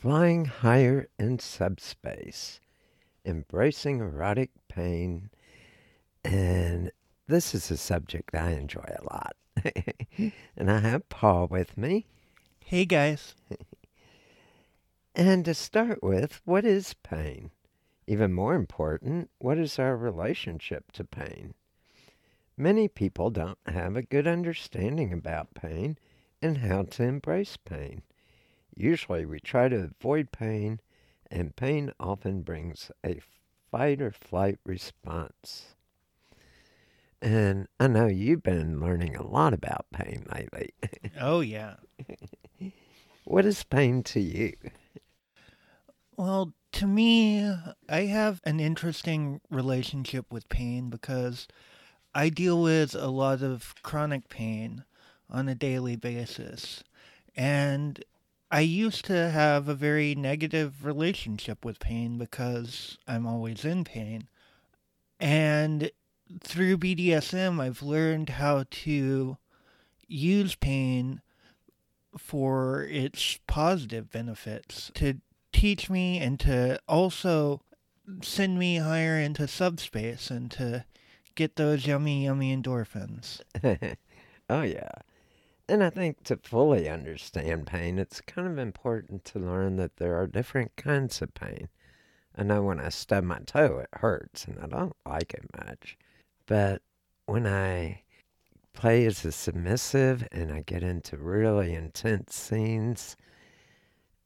Flying higher in subspace, embracing erotic pain, and this is a subject I enjoy a lot. and I have Paul with me. Hey, guys. and to start with, what is pain? Even more important, what is our relationship to pain? Many people don't have a good understanding about pain and how to embrace pain. Usually we try to avoid pain, and pain often brings a fight or flight response. And I know you've been learning a lot about pain lately. Oh, yeah. what is pain to you? Well, to me, I have an interesting relationship with pain because I deal with a lot of chronic pain on a daily basis. And I used to have a very negative relationship with pain because I'm always in pain. And through BDSM, I've learned how to use pain for its positive benefits to teach me and to also send me higher into subspace and to get those yummy, yummy endorphins. oh, yeah. And I think to fully understand pain, it's kind of important to learn that there are different kinds of pain. I know when I stub my toe, it hurts, and I don't like it much. But when I play as a submissive and I get into really intense scenes,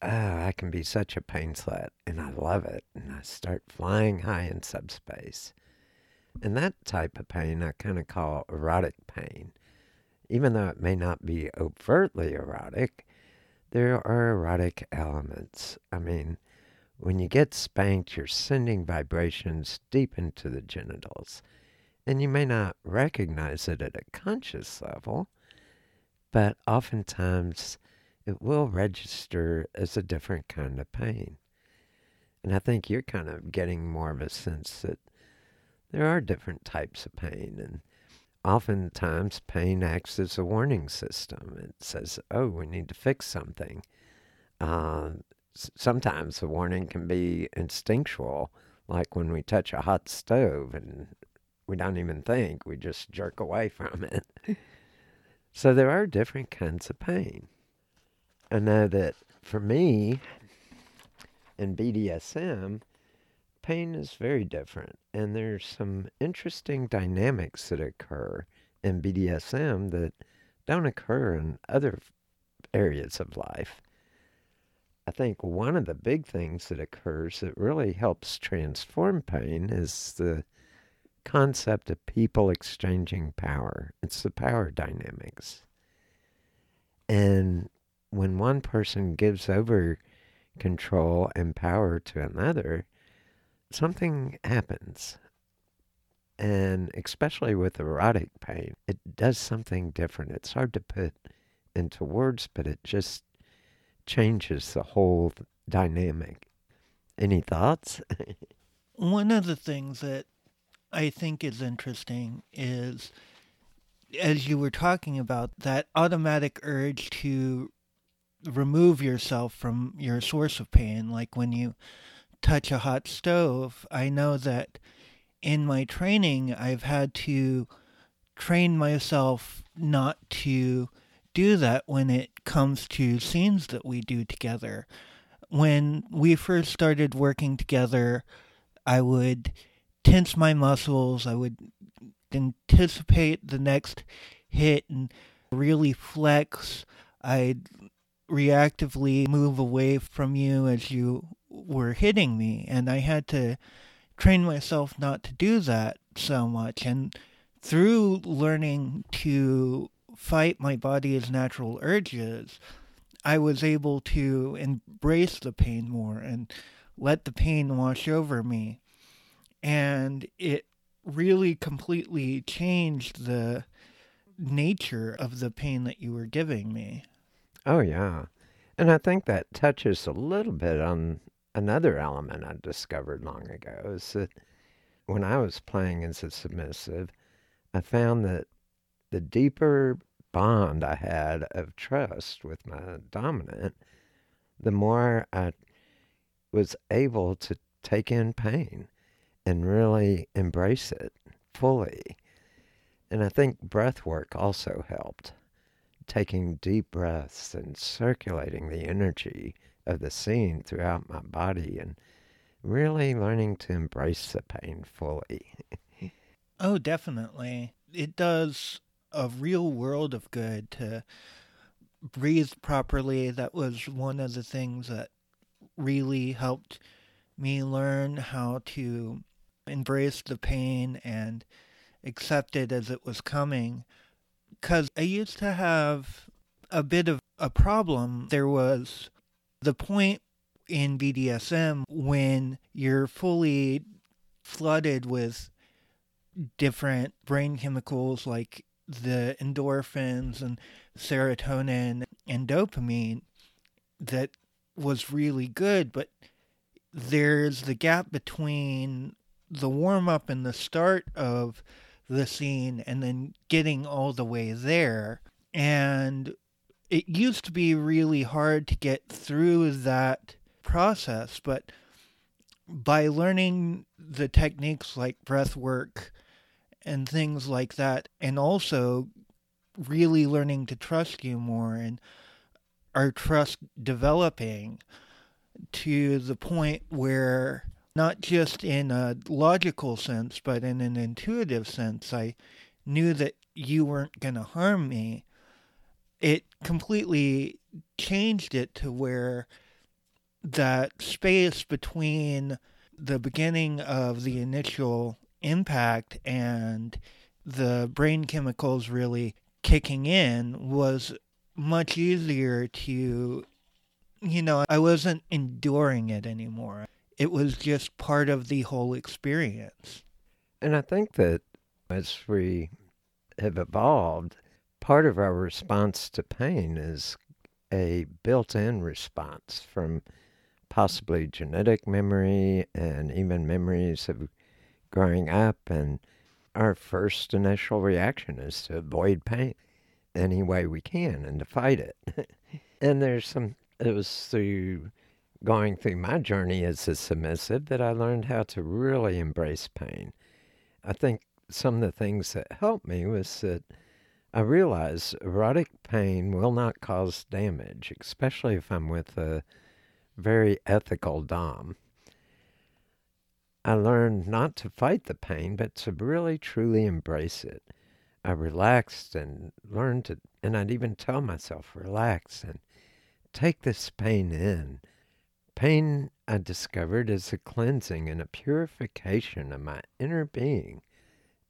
oh, I can be such a pain slut, and I love it. And I start flying high in subspace. And that type of pain I kind of call erotic pain even though it may not be overtly erotic, there are erotic elements. I mean, when you get spanked, you're sending vibrations deep into the genitals. And you may not recognize it at a conscious level, but oftentimes it will register as a different kind of pain. And I think you're kind of getting more of a sense that there are different types of pain and oftentimes pain acts as a warning system. It says, oh, we need to fix something. Uh, sometimes the warning can be instinctual, like when we touch a hot stove and we don't even think, we just jerk away from it. so there are different kinds of pain. I know that for me, in BDSM, pain is very different. And there's some interesting dynamics that occur in BDSM that don't occur in other areas of life. I think one of the big things that occurs that really helps transform pain is the concept of people exchanging power. It's the power dynamics. And when one person gives over control and power to another, something happens. And especially with erotic pain, it does something different. It's hard to put into words, but it just changes the whole dynamic. Any thoughts? One of the things that I think is interesting is, as you were talking about, that automatic urge to remove yourself from your source of pain. Like when you touch a hot stove, I know that in my training, I've had to train myself not to do that when it comes to scenes that we do together. When we first started working together, I would tense my muscles, I would anticipate the next hit and really flex. I'd reactively move away from you as you were hitting me, and I had to train myself not to do that so much. And through learning to fight my body's natural urges, I was able to embrace the pain more and let the pain wash over me. And it really completely changed the nature of the pain that you were giving me. Oh, yeah. And I think that touches a little bit on another element I discovered long ago is that when I was playing as a submissive, I found that the deeper bond I had of trust with my dominant, the more I was able to take in pain and really embrace it fully. And I think breath work also helped. Taking deep breaths and circulating the energy of the scene throughout my body and really learning to embrace the pain fully. oh, definitely. It does a real world of good to breathe properly. That was one of the things that really helped me learn how to embrace the pain and accept it as it was coming. Because I used to have a bit of a problem. There was the point in BDSM when you're fully flooded with different brain chemicals like the endorphins and serotonin and dopamine that was really good, but there's the gap between the warm up and the start of the scene and then getting all the way there. And it used to be really hard to get through that process, but by learning the techniques like breath work and things like that, and also really learning to trust you more and our trust developing to the point where not just in a logical sense but in an intuitive sense i knew that you weren't going to harm me it completely changed it to where that space between the beginning of the initial impact and the brain chemicals really kicking in was much easier to you know i wasn't enduring it anymore. It was just part of the whole experience. And i think that as we have evolved part of our response to pain is a built in response from possibly genetic memory and even memories of growing up. And our first initial reaction is to avoid pain any way we can and to fight it. and there's some, it was through going through my journey as a submissive that I learned how to really embrace pain. I think some of the things that helped me was that I realize erotic pain will not cause damage, especially if I'm with a very ethical Dom. I learned not to fight the pain, but to really truly embrace it. I relaxed and learned to, and I'd even tell myself, relax and take this pain in. Pain, I discovered, is a cleansing and a purification of my inner being,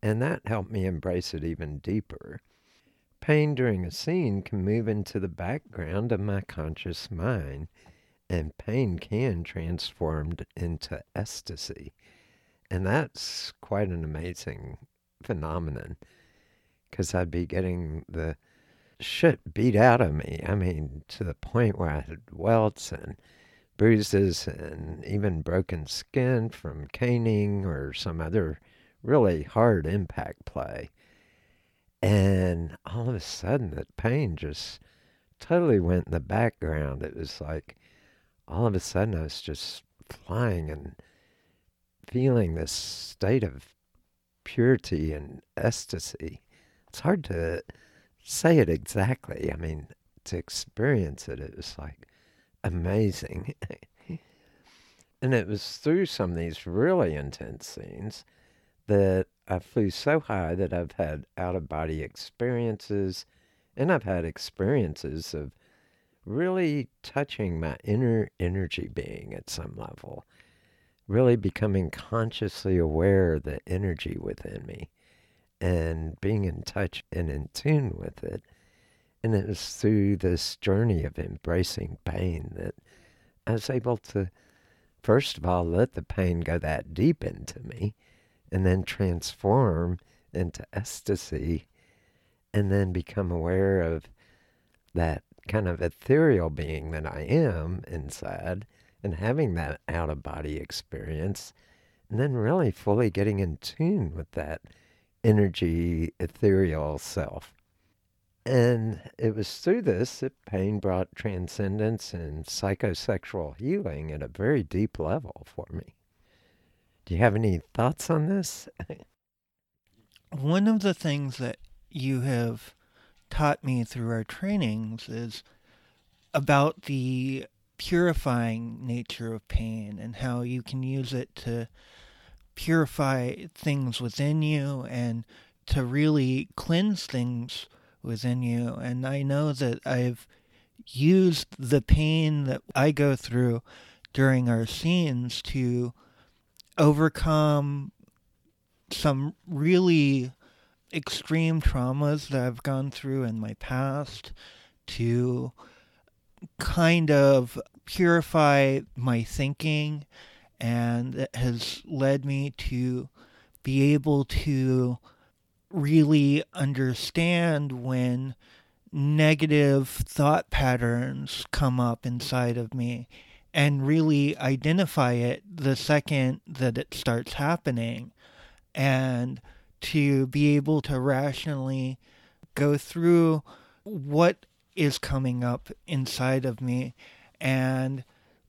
and that helped me embrace it even deeper. Pain during a scene can move into the background of my conscious mind and pain can transform into ecstasy. And that's quite an amazing phenomenon because I'd be getting the shit beat out of me. I mean, to the point where I had welts and bruises and even broken skin from caning or some other really hard impact play. And all of a sudden, that pain just totally went in the background. It was like all of a sudden I was just flying and feeling this state of purity and ecstasy. It's hard to say it exactly. I mean, to experience it, it was like amazing. and it was through some of these really intense scenes that I flew so high that I've had out of body experiences and I've had experiences of really touching my inner energy being at some level, really becoming consciously aware of the energy within me and being in touch and in tune with it. And it was through this journey of embracing pain that I was able to, first of all, let the pain go that deep into me and then transform into ecstasy and then become aware of that kind of ethereal being that I am inside and having that out of body experience, and then really fully getting in tune with that energy, ethereal self. And it was through this that pain brought transcendence and psychosexual healing at a very deep level for me. Do you have any thoughts on this? One of the things that you have taught me through our trainings is about the purifying nature of pain and how you can use it to purify things within you and to really cleanse things within you. And I know that I've used the pain that I go through during our scenes to overcome some really extreme traumas that I've gone through in my past to kind of purify my thinking and it has led me to be able to really understand when negative thought patterns come up inside of me and really identify it the second that it starts happening. And to be able to rationally go through what is coming up inside of me and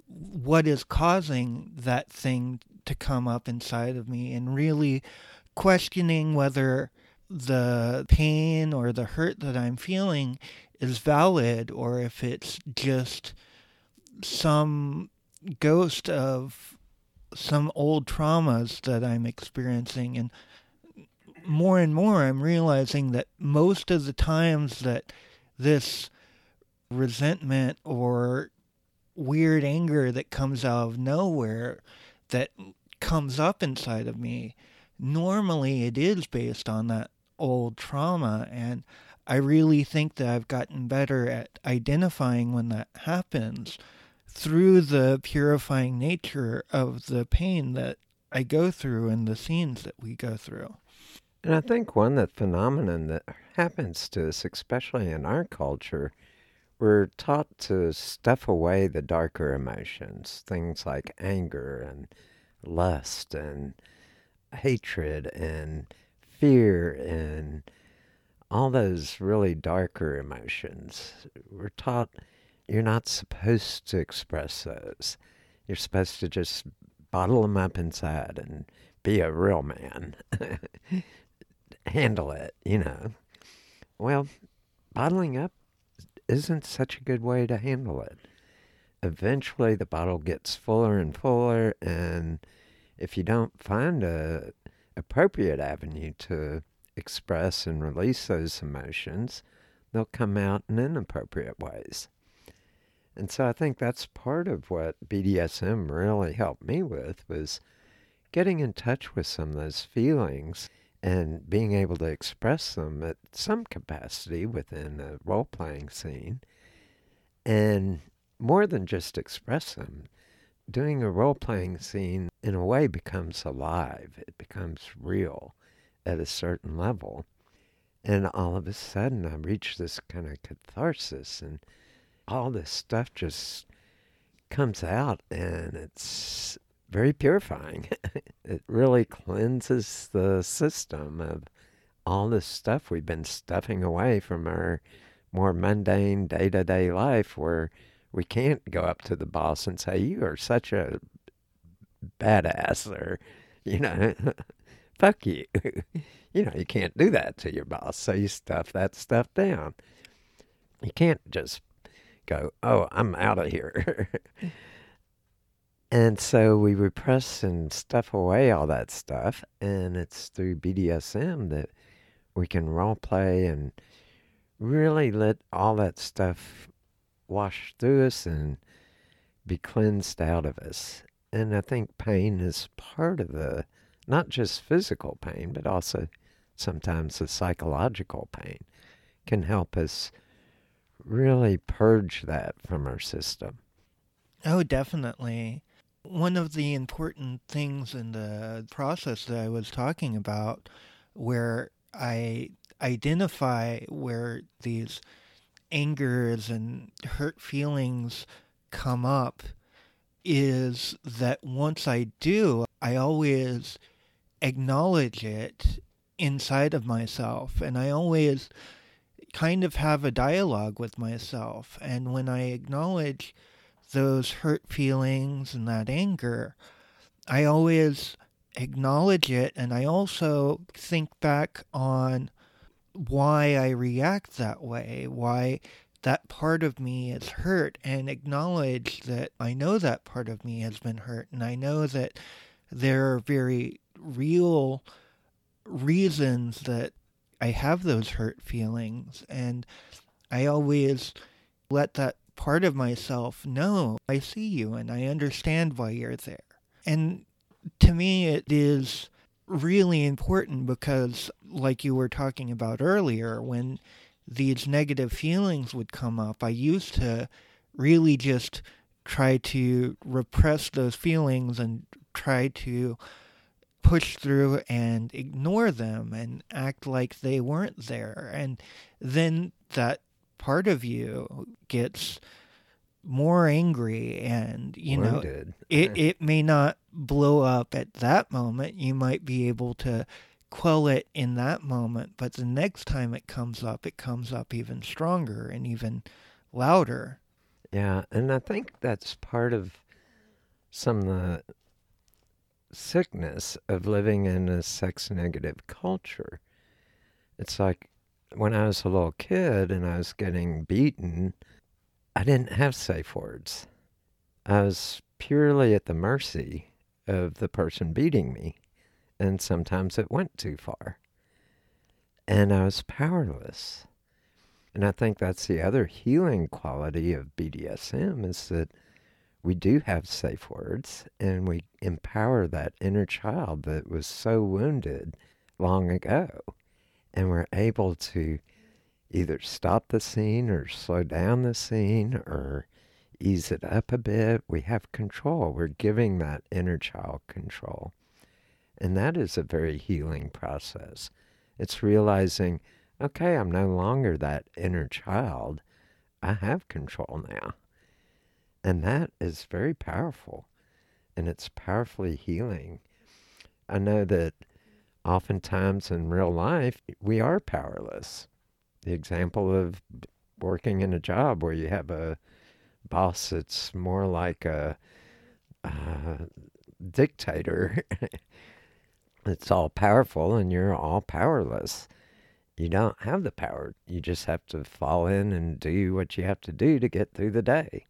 what is causing that thing to come up inside of me and really questioning whether the pain or the hurt that I'm feeling is valid or if it's just some ghost of some old traumas that I'm experiencing and more and more, I'm realizing that most of the times that this resentment or weird anger that comes out of nowhere that comes up inside of me, normally it is based on that old trauma. And I really think that I've gotten better at identifying when that happens through the purifying nature of the pain that I go through and the scenes that we go through. And I think one that phenomenon that happens to us, especially in our culture, we're taught to stuff away the darker emotions, things like anger and lust and hatred and fear and all those really darker emotions. We're taught you're not supposed to express those. You're supposed to just bottle them up inside and be a real man. Handle it, you know. Well, bottling up isn't such a good way to handle it. Eventually, the bottle gets fuller and fuller, and if you don't find a appropriate avenue to express and release those emotions, they'll come out in inappropriate ways. And so I think that's part of what BDSM really helped me with was getting in touch with some of those feelings and being able to express them at some capacity within a role playing scene. And more than just express them, doing a role playing scene in a way becomes alive, it becomes real at a certain level. And all of a sudden, I reach this kind of catharsis, and all this stuff just comes out, and it's very purifying. it really cleanses the system of all this stuff we've been stuffing away from our more mundane day to day life where we can't go up to the boss and say, You are such a badass, or, you know, fuck you. you know, you can't do that to your boss. So you stuff that stuff down. You can't just go, Oh, I'm out of here. and so we repress and stuff away all that stuff. And it's through BDSM that we can role play and really let all that stuff wash through us and be cleansed out of us. And I think pain is part of the, not just physical pain, but also sometimes the psychological pain can help us really purge that from our system. Oh, definitely. One of the important things in the process that I was talking about, where I identify where these angers and hurt feelings come up is that once I do, I always acknowledge it inside of myself and I always kind of have a dialogue with myself. And when I acknowledge those hurt feelings and that anger, I always acknowledge it and I also think back on why I react that way, why that part of me is hurt, and acknowledge that I know that part of me has been hurt, and I know that there are very real reasons that I have those hurt feelings, and I always let that part of myself know I see you and I understand why you're there. And to me, it is really important because, like you were talking about earlier, when these negative feelings would come up, I used to really just try to repress those feelings and try to push through and ignore them and act like they weren't there. And then that part of you gets more angry and you know it mm. it may not blow up at that moment. You might be able to quell it in that moment but the next time it comes up it comes up even stronger and even louder. Yeah and i think that's part of some of the sickness of living in a sex negative culture it's like when i was a little kid and i was getting beaten I didn't have safe words. I was purely at the mercy of the person beating me, and sometimes it went too far. And I was powerless. And I think that's the other healing quality of BDSM is that we do have safe words and we empower that inner child that was so wounded long ago. And we're able to either stop the scene or slow down the scene or ease it up a bit. We have control. We're giving that inner child control. And that is a very healing process. It's realizing, okay, I'm no longer that inner child. I have control now. And that is very powerful. And it's powerfully healing. I know that oftentimes in real life, we are powerless the example of working in a job where you have a boss that's more like a, a dictator. it's all powerful and you're all powerless. You don't have the power. You just have to fall in and do what you have to do to get through the day.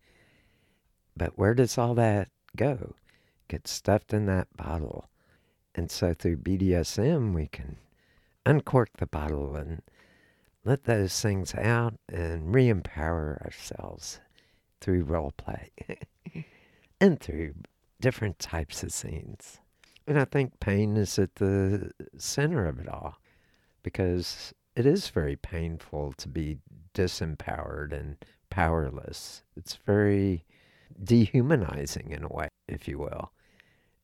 But where does all that go? Get stuffed in that bottle. And so through BDSM, we can uncork the bottle and let those things out and re empower ourselves through role play and through different types of scenes. And I think pain is at the center of it all because it is very painful to be disempowered and powerless. It's very dehumanizing in a way, if you will.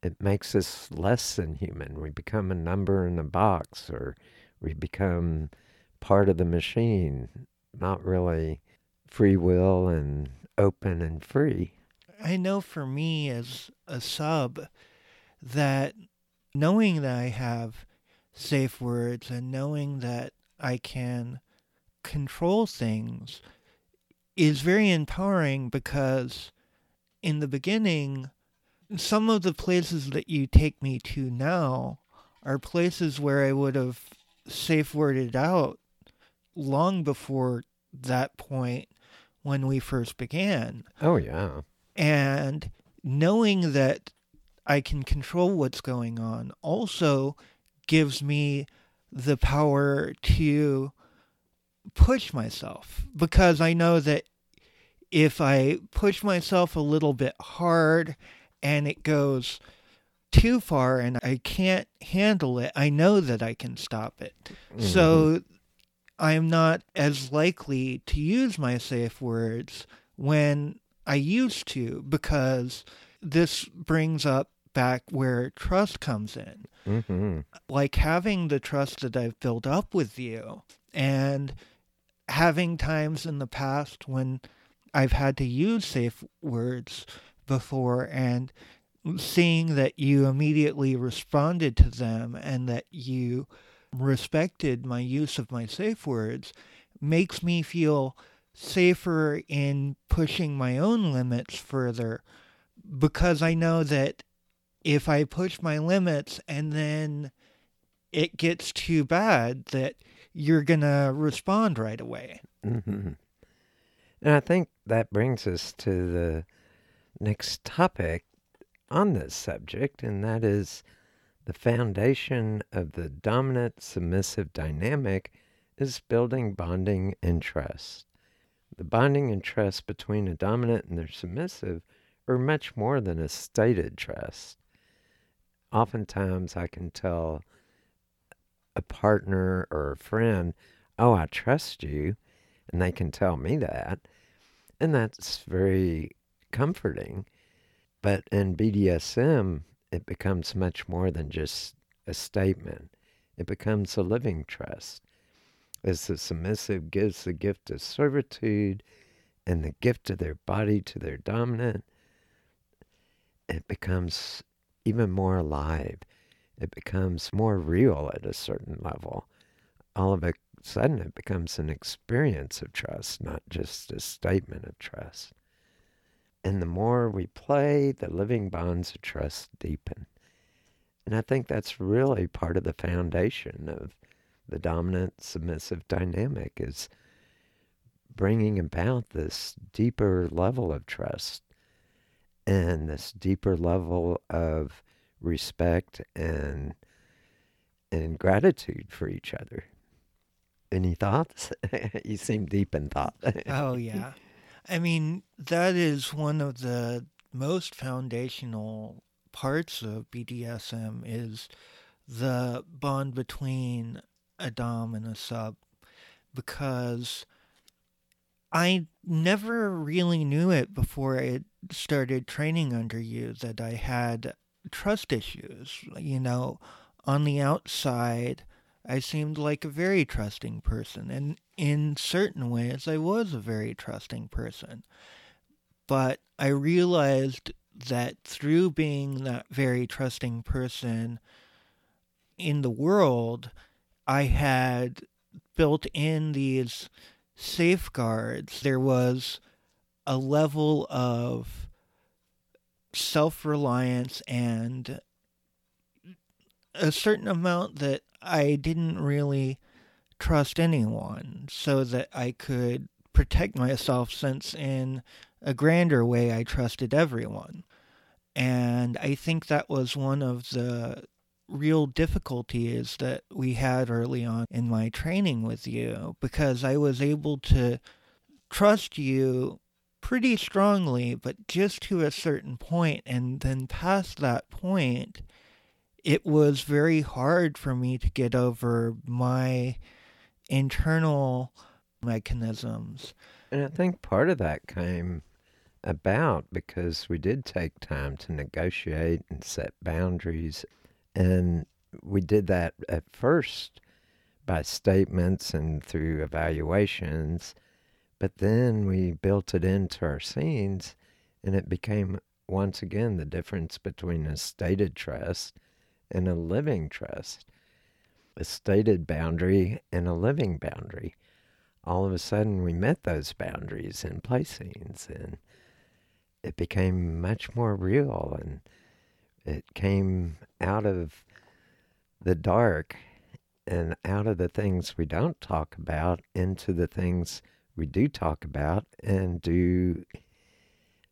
It makes us less than human. We become a number in a box or we become part of the machine, not really free will and open and free. I know for me as a sub that knowing that I have safe words and knowing that I can control things is very empowering because in the beginning, some of the places that you take me to now are places where I would have safe worded out long before that point when we first began. Oh, yeah. And knowing that I can control what's going on also gives me the power to push myself because I know that if I push myself a little bit hard and it goes too far and I can't handle it, I know that I can stop it. Mm-hmm. So I am not as likely to use my safe words when I used to because this brings up back where trust comes in. Mm-hmm. Like having the trust that I've built up with you and having times in the past when I've had to use safe words before and seeing that you immediately responded to them and that you respected my use of my safe words makes me feel safer in pushing my own limits further because I know that if I push my limits and then it gets too bad that you're going to respond right away. Mm-hmm. And I think that brings us to the next topic on this subject, and that is the foundation of the dominant submissive dynamic is building bonding and trust. The bonding and trust between a dominant and their submissive are much more than a stated trust. Oftentimes, I can tell a partner or a friend, Oh, I trust you. And they can tell me that. And that's very comforting. But in BDSM, it becomes much more than just a statement, it becomes a living trust. As the submissive gives the gift of servitude and the gift of their body to their dominant, it becomes even more alive. It becomes more real at a certain level. All of a sudden, it becomes an experience of trust, not just a statement of trust. And the more we play, the living bonds of trust deepen. And I think that's really part of the foundation of the dominant submissive dynamic is bringing about this deeper level of trust and this deeper level of respect and and gratitude for each other. Any thoughts? you seem deep in thought. oh yeah. I mean, that is one of the most foundational parts of BDSM is the bond between a dom and a sub because I never really knew it before I started training under you that I had trust issues. You know, on the outside, I seemed like a very trusting person, and in certain ways, I was a very trusting person. But I realized that through being that very trusting person in the world, I had built in these safeguards. There was a level of self reliance and a certain amount that I didn't really trust anyone so that I could protect myself since in a grander way I trusted everyone. And I think that was one of the real difficulties that we had early on in my training with you because I was able to trust you pretty strongly, but just to a certain point, and then past that point, it was very hard for me to get over my internal mechanisms. And I think part of that came about because we did take time to negotiate and set boundaries. And we did that at first by statements and through evaluations. But then we built it into our scenes, and it became once again the difference between a stated trust and a living trust, a stated boundary and a living boundary. All of a sudden, we met those boundaries in play scenes, and it became much more real, and it came out of the dark and out of the things we don't talk about into the things we do talk about and do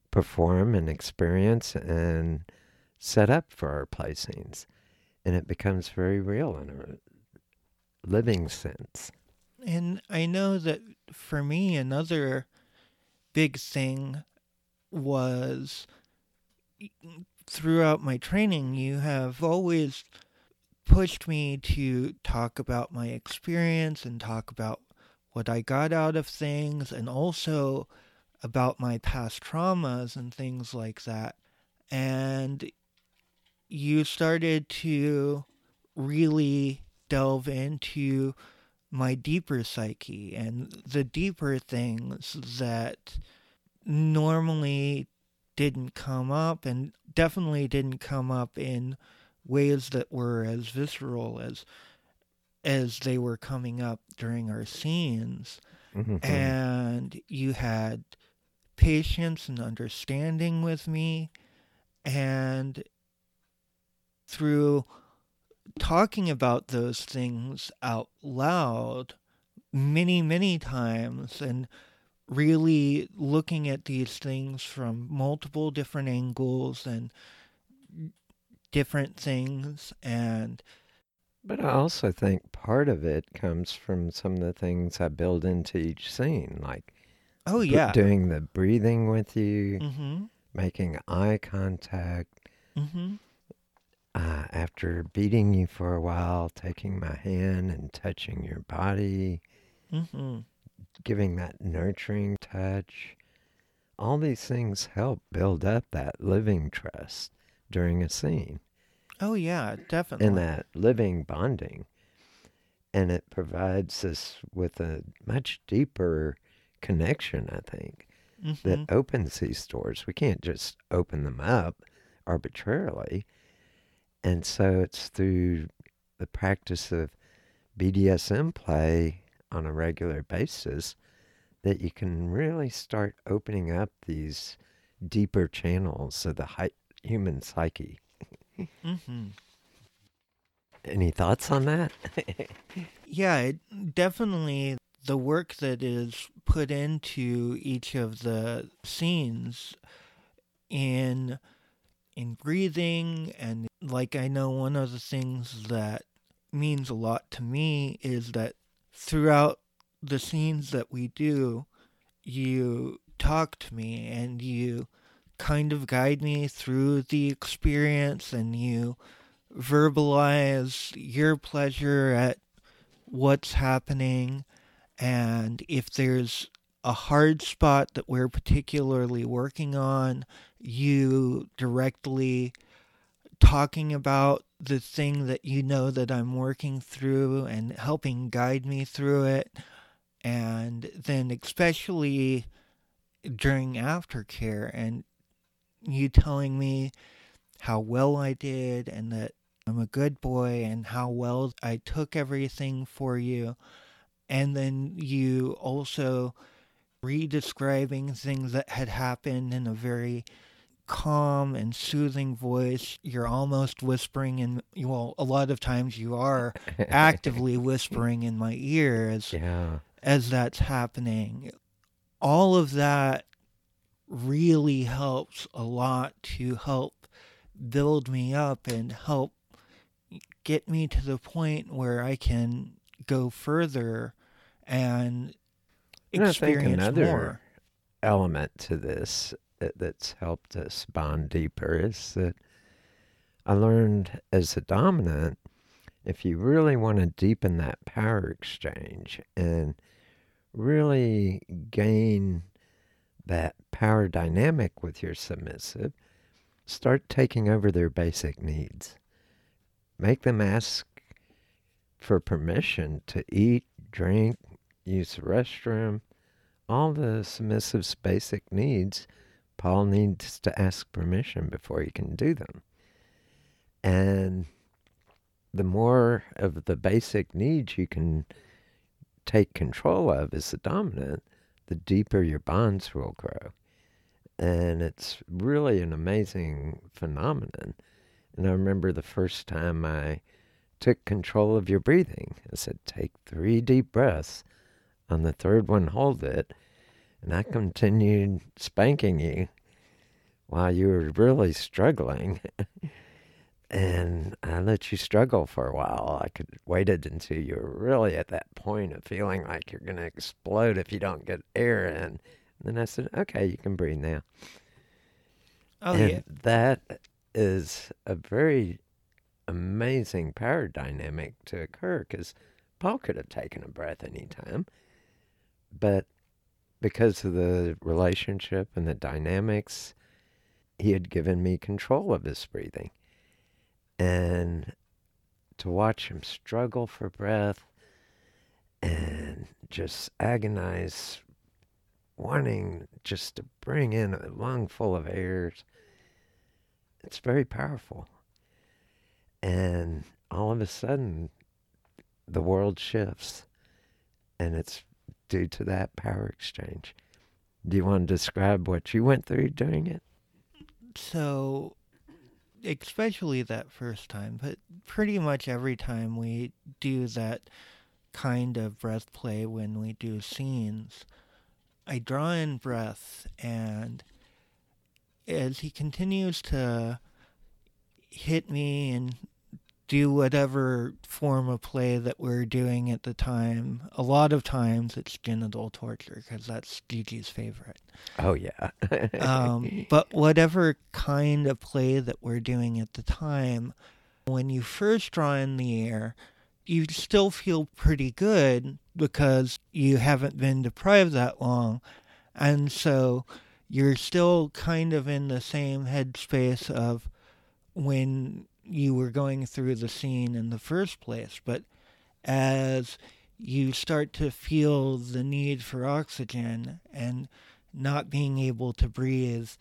perform and experience and set up for our play scenes and it becomes very real in a living sense. And I know that for me, another big thing was throughout my training, you have always pushed me to talk about my experience and talk about what I got out of things and also about my past traumas and things like that. And you started to really delve into my deeper psyche and the deeper things that normally didn't come up and definitely didn't come up in ways that were as visceral as as they were coming up during our scenes mm-hmm. and you had patience and understanding with me and through talking about those things out loud many, many times and really looking at these things from multiple different angles and different things and but I also think part of it comes from some of the things I build into each scene, like oh yeah, doing the breathing with you, mm-hmm. making eye contact, mm-hmm uh, after beating you for a while, taking my hand and touching your body, mm-hmm. giving that nurturing touch, all these things help build up that living trust during a scene. Oh, yeah, definitely. And that living bonding. And it provides us with a much deeper connection, I think, mm-hmm. that opens these doors. We can't just open them up arbitrarily and so it's through the practice of BDSM play on a regular basis that you can really start opening up these deeper channels of the hi- human psyche. mm-hmm. Any thoughts on that? yeah, it, definitely the work that is put into each of the scenes in in breathing and like I know one of the things that means a lot to me is that throughout the scenes that we do, you talk to me and you kind of guide me through the experience and you verbalize your pleasure at what's happening. And if there's a hard spot that we're particularly working on, you directly talking about the thing that you know that I'm working through and helping guide me through it. And then, especially during aftercare, and you telling me how well I did and that I'm a good boy and how well I took everything for you. And then you also re-describing things that had happened in a very calm and soothing voice. You're almost whispering in well, a lot of times you are actively whispering in my ear as yeah. as that's happening. All of that really helps a lot to help build me up and help get me to the point where I can go further and And I think experience another more. element to this that- that's helped us bond deeper is that I learned as a dominant, if you really want to deepen that power exchange and really gain that power dynamic with your submissive, start taking over their basic needs. Make them ask for permission to eat, drink, use the restroom, all the submissive's basic needs, Paul needs to ask permission before he can do them. And the more of the basic needs you can take control of as the dominant, the deeper your bonds will grow. And it's really an amazing phenomenon. And I remember the first time I took control of your breathing. I said, take three deep breaths. On the third one, hold it. And I continued spanking you while you were really struggling. and I let you struggle for a while. I could waited until you were really at that point of feeling like you're going to explode if you don't get air in. And then I said, okay, you can breathe now. Oh and yeah. that is a very amazing power dynamic to occur because Paul could have taken a breath anytime, but because of the relationship and the dynamics, he had given me control of his breathing. And to watch him struggle for breath and just agonize, wanting just to bring in a lung full of air, it's very powerful. And all of a sudden, the world shifts, and it's due to that power exchange. Do you want to describe what you went through doing it? So, especially that first time, but pretty much every time we do that kind of breath play when we do scenes, I draw in breath, and as he continues to hit me and do whatever form of play that we're doing at the time, a lot of times it's genital torture because that's Gigi's favorite Oh, yeah. um, but whatever kind of play that we're doing at the time, when you first draw in the air, you still feel pretty good because you haven't been deprived that long. And so you're still kind of in the same headspace of when you were going through the scene in the first place. But as you start to feel the need for oxygen and not being able to breathe,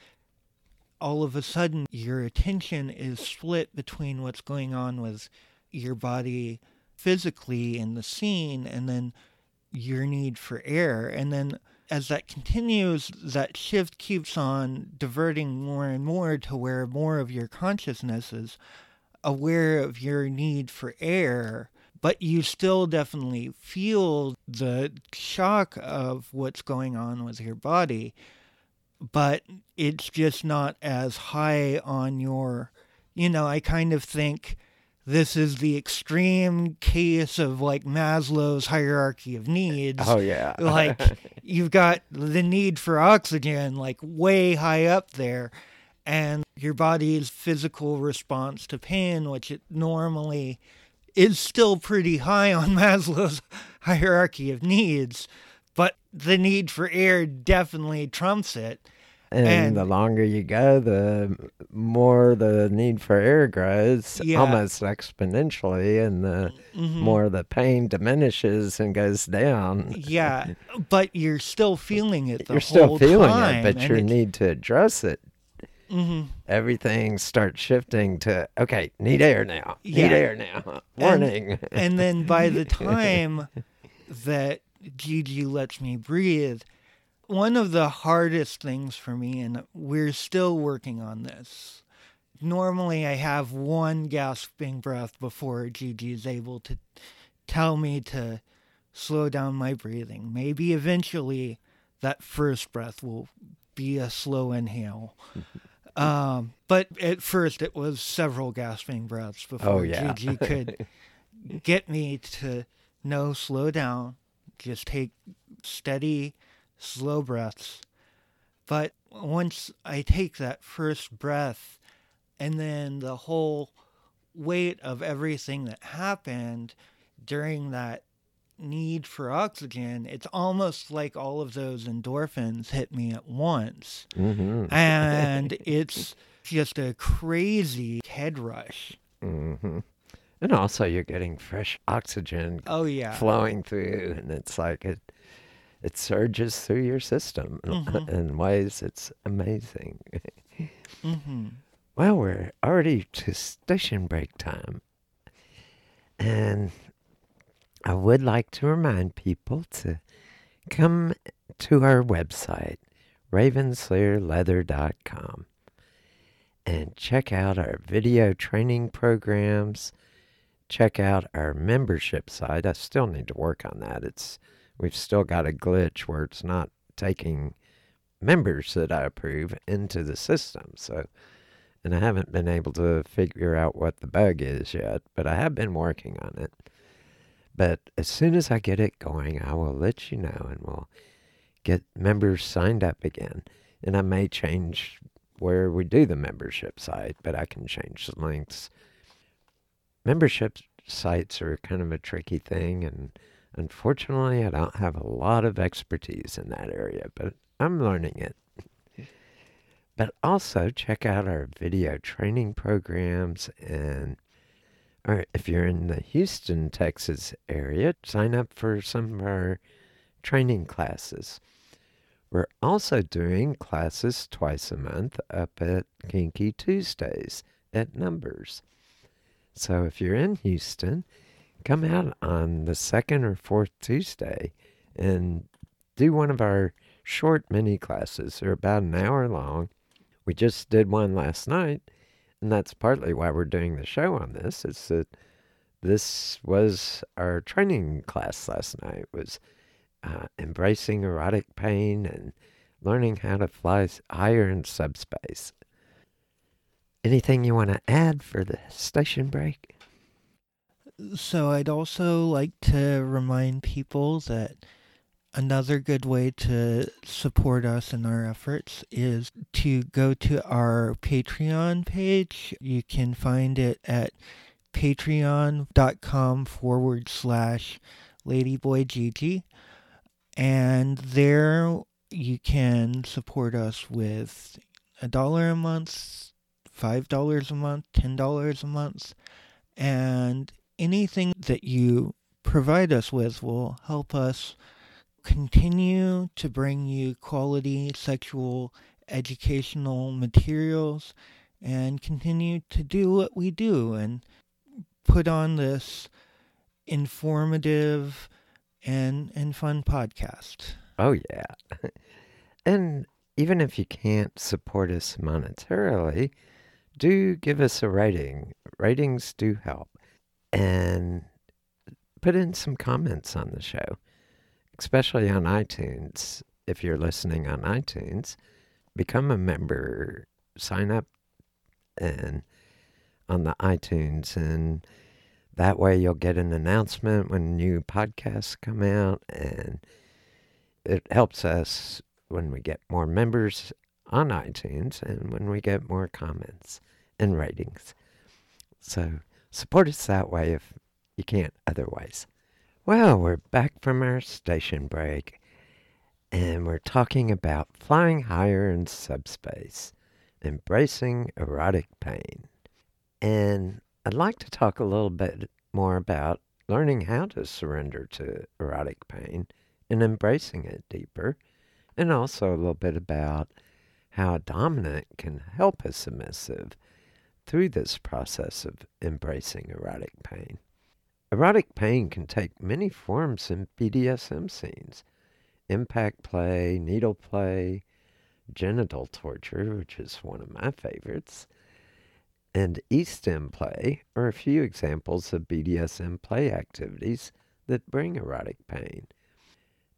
all of a sudden your attention is split between what's going on with your body physically in the scene and then your need for air. And then as that continues, that shift keeps on diverting more and more to where more of your consciousness is aware of your need for air but you still definitely feel the shock of what's going on with your body, but it's just not as high on your, you know, I kind of think this is the extreme case of like Maslow's hierarchy of needs. oh, yeah. like you've got the need for oxygen like way high up there and your body's physical response to pain which it normally is still pretty high on Maslow's hierarchy of needs, but the need for air definitely trumps it. and, and- the longer you go, the more the need for air grows, Yeah. almost exponentially, and the Mhm. more the pain diminishes and goes down. Yeah, but you're still feeling it the You're still feeling time. it, but your need to address it mhm. everything starts shifting to okay, need air now. Yeah. Need air now. Warning. And then by the time that Gigi lets me breathe, one of the hardest things for me, and we're still working on this. Normally, I have one gasping breath before Gigi is able to tell me to slow down my breathing. Maybe eventually that first breath will be a slow inhale. um, but at first, it was several gasping breaths before Oh, yeah. Gigi could get me to no slow down, just take steady, slow breaths. But once I take that first breath, and then the whole weight of everything that happened during that need for oxygen, it's almost like all of those endorphins hit me at once. hmm And it's just a crazy head rush. hmm And also, you're getting fresh oxygen Oh, yeah. flowing through, and it's like it it surges through your system in- Mhm. in ways it's amazing. hmm Well, we're already to station break time. And I would like to remind people to come to our website, ravenslayerleather.com, and check out our video training programs. Check out our membership site. I still need to work on that. It's we've still got a glitch where it's not taking members that I approve into the system. So and I haven't been able to figure out what the bug is yet, but I have been working on it. But as soon as I get it going, I will let you know and we'll get members signed up again. And I may change where we do the membership site, but I can change the links. Membership sites are kind of a tricky thing, and unfortunately, I don't have a lot of expertise in that area, but I'm learning it. But also check out our video training programs and or if you're in the Houston, Texas area, sign up for some of our training classes. We're also doing classes twice a month up at Kinky Tuesdays at Numbers. So if you're in Houston, come out on the second or fourth Tuesday and do one of our short mini classes. They're about an hour long. We just did one last night, and that's partly why we're doing the show on this. Is that this was our training class last night was uh, embracing erotic pain and learning how to fly higher in subspace. Anything you want to add for the station break? So I'd also like to remind people that another good way to support us in our efforts is to go to our Patreon page. You can find it at patreon.com forward slash ladyboygg. And there you can support us with a dollar a month, five dollars a month, ten dollars a month, and anything that you provide us with will help us continue to bring you quality sexual educational materials and continue to do what we do and put on this informative and and fun podcast. Oh, yeah. and even if you can't support us monetarily, do give us a rating. Ratings do help. And put in some comments on the show, especially on iTunes. If you're listening on iTunes, become a member, sign up and on the iTunes and that way you'll get an announcement when new podcasts come out and it helps us when we get more members on iTunes and when we get more comments and ratings. So support us that way if you can't otherwise. Well, we're back from our station break and we're talking about flying higher in subspace, embracing erotic pain. And I'd like to talk a little bit more about learning how to surrender to erotic pain and embracing it deeper, and also a little bit about how a dominant can help a submissive through this process of embracing erotic pain. Erotic pain can take many forms in BDSM scenes, impact play, needle play, genital torture, which is one of my favorites, and e-stim play are a few examples of BDSM play activities that bring erotic pain.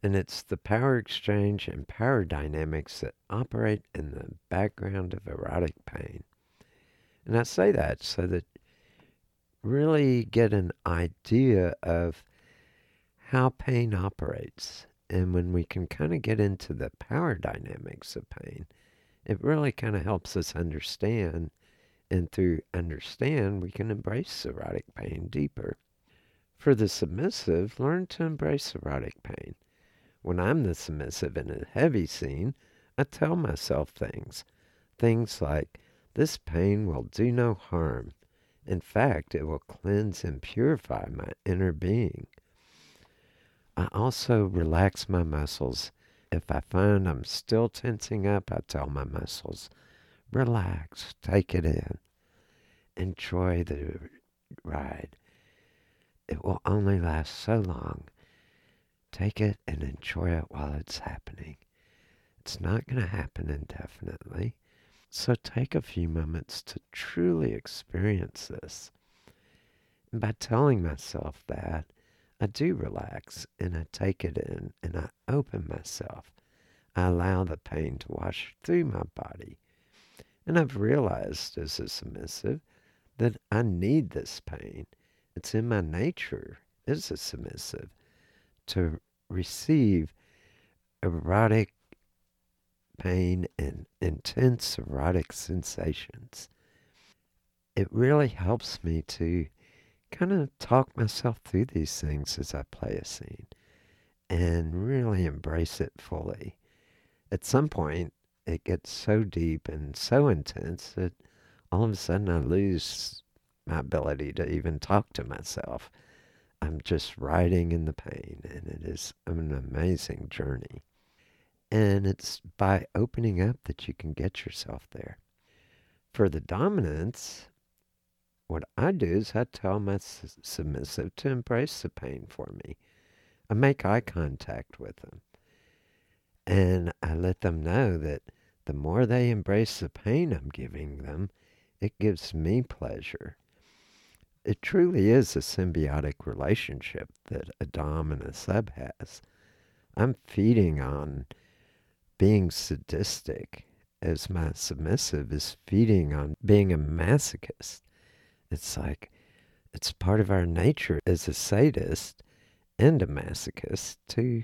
And it's the power exchange and power dynamics that operate in the background of erotic pain. And I say that so that really get an idea of how pain operates. And when we can kind of get into the power dynamics of pain, it really kind of helps us understand. And through understand, we can embrace erotic pain deeper. For the submissive, learn to embrace erotic pain. When I'm the submissive in a heavy scene, I tell myself things. Things like, this pain will do no harm. In fact, it will cleanse and purify my inner being. I also relax my muscles. If I find I'm still tensing up, I tell my muscles, relax, take it in, enjoy the ride. It will only last so long. Take it and enjoy it while it's happening. It's not going to happen indefinitely. So take a few moments to truly experience this. And by telling myself that, I do relax and I take it in and I open myself. I allow the pain to wash through my body. And I've realized as a submissive that I need this pain. It's in my nature as a submissive to receive erotic pain and intense erotic sensations. It really helps me to kind of talk myself through these things as I play a scene and really embrace it fully. At some point, it gets so deep and so intense that all of a sudden I lose my ability to even talk to myself. I'm just riding in the pain, and it is an amazing journey. And it's by opening up that you can get yourself there. For the dominance, what I do is I tell my submissive to embrace the pain for me. I make eye contact with them. And I let them know that the more they embrace the pain I'm giving them, it gives me pleasure. It truly is a symbiotic relationship that a Dom and a sub has. I'm feeding on being sadistic as my submissive is feeding on being a masochist. It's like it's part of our nature as a sadist and a masochist to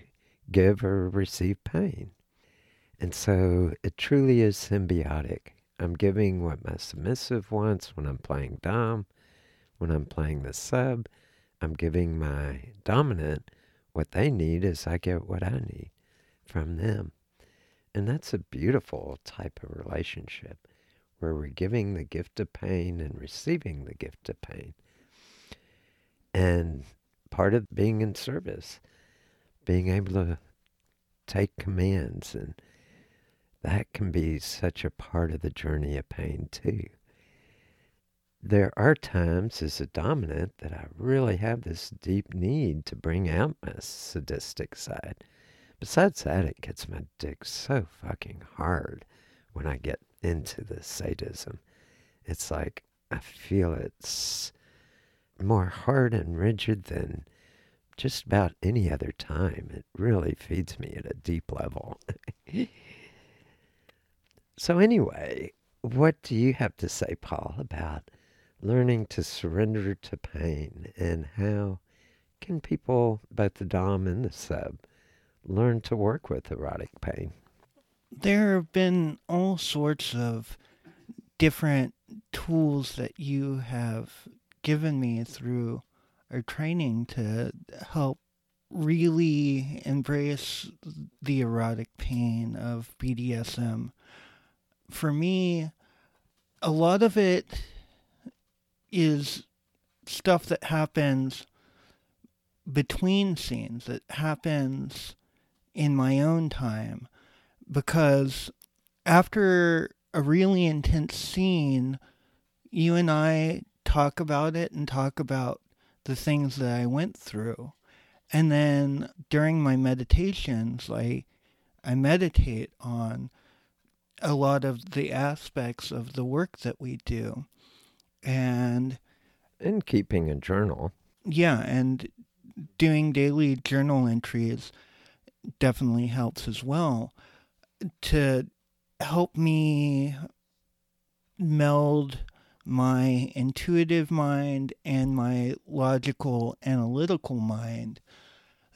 give or receive pain. And so it truly is symbiotic. I'm giving what my submissive wants when I'm playing Dom. When I'm playing the sub, I'm giving my dominant what they need as I get what I need from them. And that's a beautiful type of relationship where we're giving the gift of pain and receiving the gift of pain. And part of being in service, being able to take commands, and that can be such a part of the journey of pain, too. There are times as a dominant that I really have this deep need to bring out my sadistic side. Besides that, it gets my dick so fucking hard when I get into the sadism. It's like I feel it's more hard and rigid than just about any other time. It really feeds me at a deep level. so, anyway, what do you have to say, Paul, about learning to surrender to pain and how can people, both the Dom and the sub, learn to work with erotic pain? there have been all sorts of different tools that you have given me through our training to help really embrace the erotic pain of BDSM. For me, a lot of it is stuff that happens between scenes, that happens in my own time because after a really intense scene, you and I talk about it and talk about the things that I went through. And then during my meditations, I I meditate on a lot of the aspects of the work that we do. And in keeping a journal. Yeah, and doing daily journal entries definitely helps as well to help me meld my intuitive mind and my logical analytical mind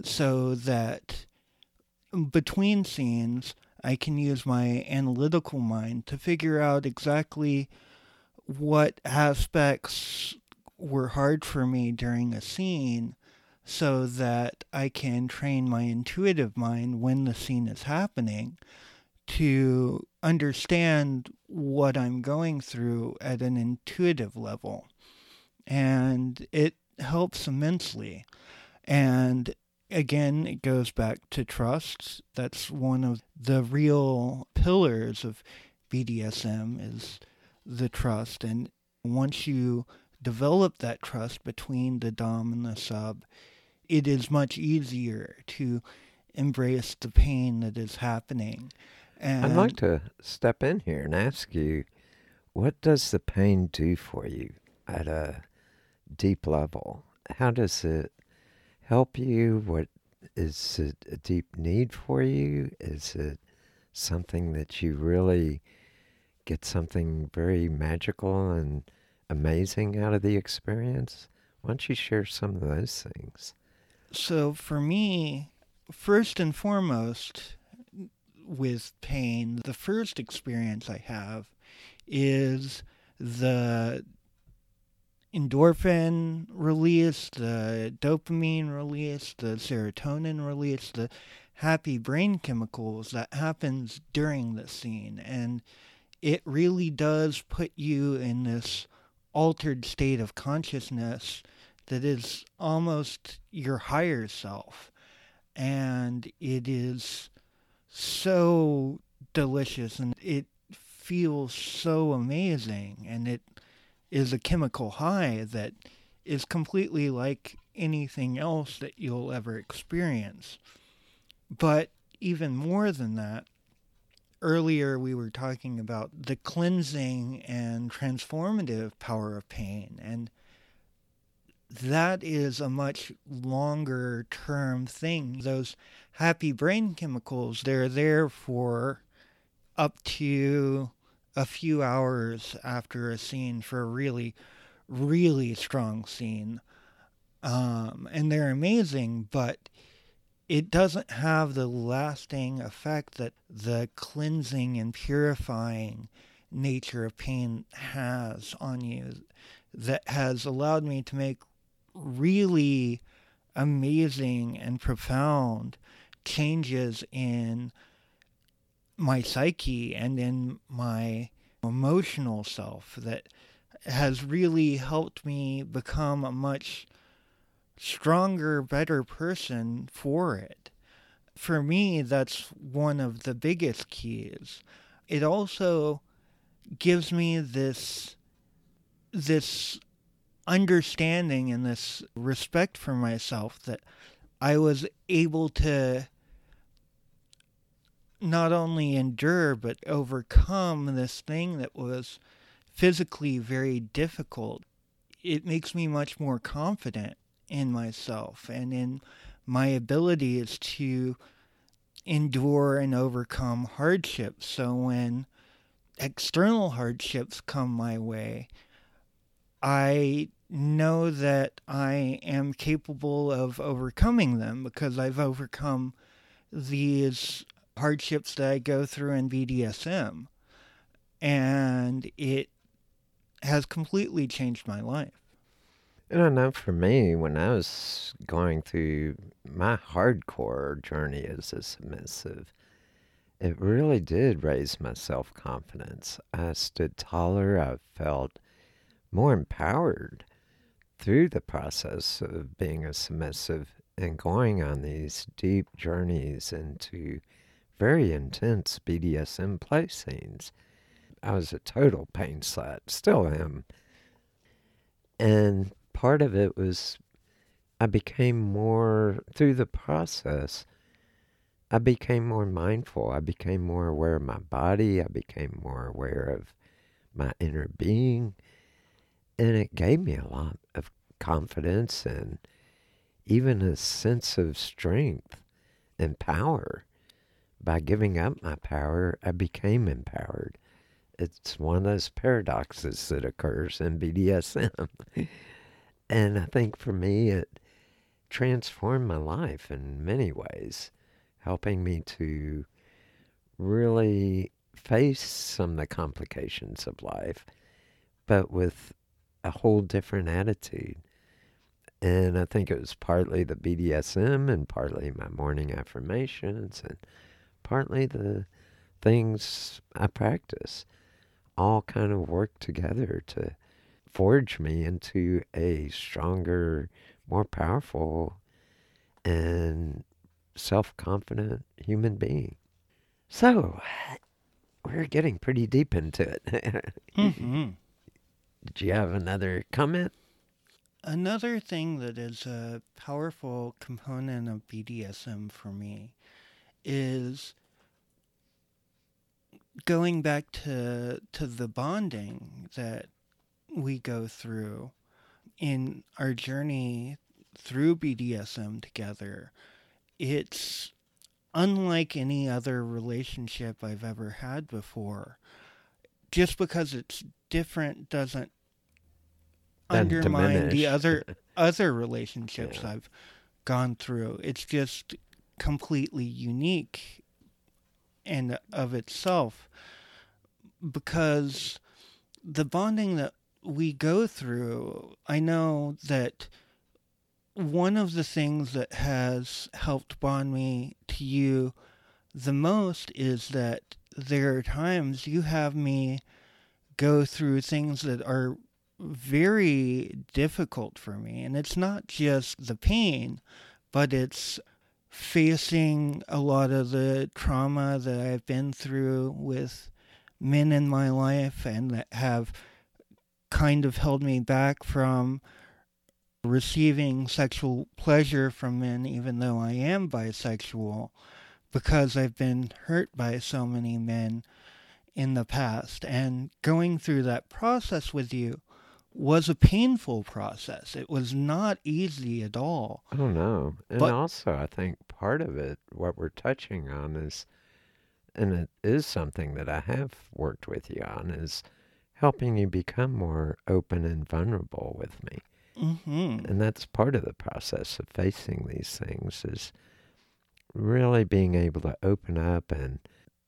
so that between scenes I can use my analytical mind to figure out exactly what aspects were hard for me during a scene so that I can train my intuitive mind when the scene is happening to understand what I'm going through at an intuitive level. And it helps immensely. And again, it goes back to trust. That's one of the real pillars of BDSM is the trust. And once you develop that trust between the Dom and the sub, it is much easier to embrace the pain that is happening. And I'd like to step in here and ask you, what does the pain do for you at a deep level? How does it help you? What is it a deep need for you? Is it something that you really get something very magical and amazing out of the experience? Why don't you share some of those things? So, for me, first and foremost, with pain, the first experience I have is the endorphin release, the dopamine release, the serotonin release, the happy brain chemicals that happens during the scene. And it really does put you in this altered state of consciousness that is almost your higher self. And it is so delicious and it feels so amazing. And it is a chemical high that is completely like anything else that you'll ever experience. But even more than that, earlier we were talking about the cleansing and transformative power of pain. And that is a much longer term thing. Those happy brain chemicals, they're there for up to a few hours after a scene for a really, really strong scene. Um, and they're amazing, but it doesn't have the lasting effect that the cleansing and purifying nature of pain has on you that has allowed me to make really amazing and profound changes in my psyche and in my emotional self that has really helped me become a much stronger, better person for it. For me, that's one of the biggest keys. It also gives me this this understanding and this respect for myself that I was able to not only endure but overcome this thing that was physically very difficult. It makes me much more confident in myself and in my abilities to endure and overcome hardships. So when external hardships come my way, I know that I am capable of overcoming them because I've overcome these hardships that I go through in BDSM. And it has completely changed my life. And I know for me, when I was going through my hardcore journey as a submissive, it really did raise my self confidence. I stood taller. I felt more empowered through the process of being a submissive and going on these deep journeys into very intense BDSM play scenes. I was a total pain slut, still am. And part of it was I became more, through the process, I became more mindful. I became more aware of my body. I became more aware of my inner being. And it gave me a lot of confidence and even a sense of strength and power. By giving up my power, I became empowered. It's one of those paradoxes that occurs in BDSM. and I think for me, it transformed my life in many ways, helping me to really face some of the complications of life, but with a whole different attitude. And I think it was partly the BDSM and partly my morning affirmations and partly the things I practice all kind of work together to forge me into a stronger, more powerful, and self confident human being. So, we're getting pretty deep into it. mm-hmm. Did you have another comment? Another thing that is a powerful component of BDSM for me is going back to to the bonding that we go through in our journey through BDSM together. It's unlike any other relationship I've ever had before. Just because it's different doesn't undermine diminish. the other other relationships yeah. I've gone through. It's just completely unique and of itself because the bonding that we go through, I know that one of the things that has helped bond me to you the most is that there are times you have me go through things that are very difficult for me. And it's not just the pain, but it's facing a lot of the trauma that I've been through with men in my life and that have kind of held me back from receiving sexual pleasure from men, even though I am bisexual, because I've been hurt by so many men in the past. And going through that process with you was a painful process. It was not easy at all. I don't know. And but, also, I think part of it, what we're touching on is, and it is something that I have worked with you on, is helping you become more open and vulnerable with me. Mm-hmm. And that's part of the process of facing these things is really being able to open up and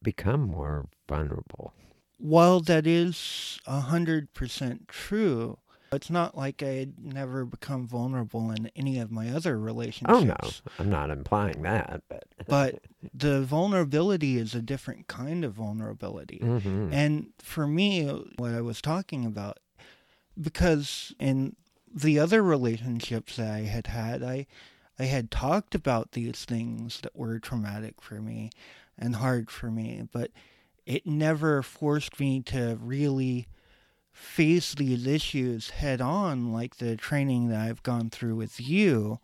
become more vulnerable. While that is a hundred percent true, it's not like I'd never become vulnerable in any of my other relationships. Oh no, I'm not implying that, but but the vulnerability is a different kind of vulnerability. Mm-hmm. And for me, what I was talking about, because in the other relationships that I had had, I I had talked about these things that were traumatic for me and hard for me, but it never forced me to really face these issues head on like the training that I've gone through with you.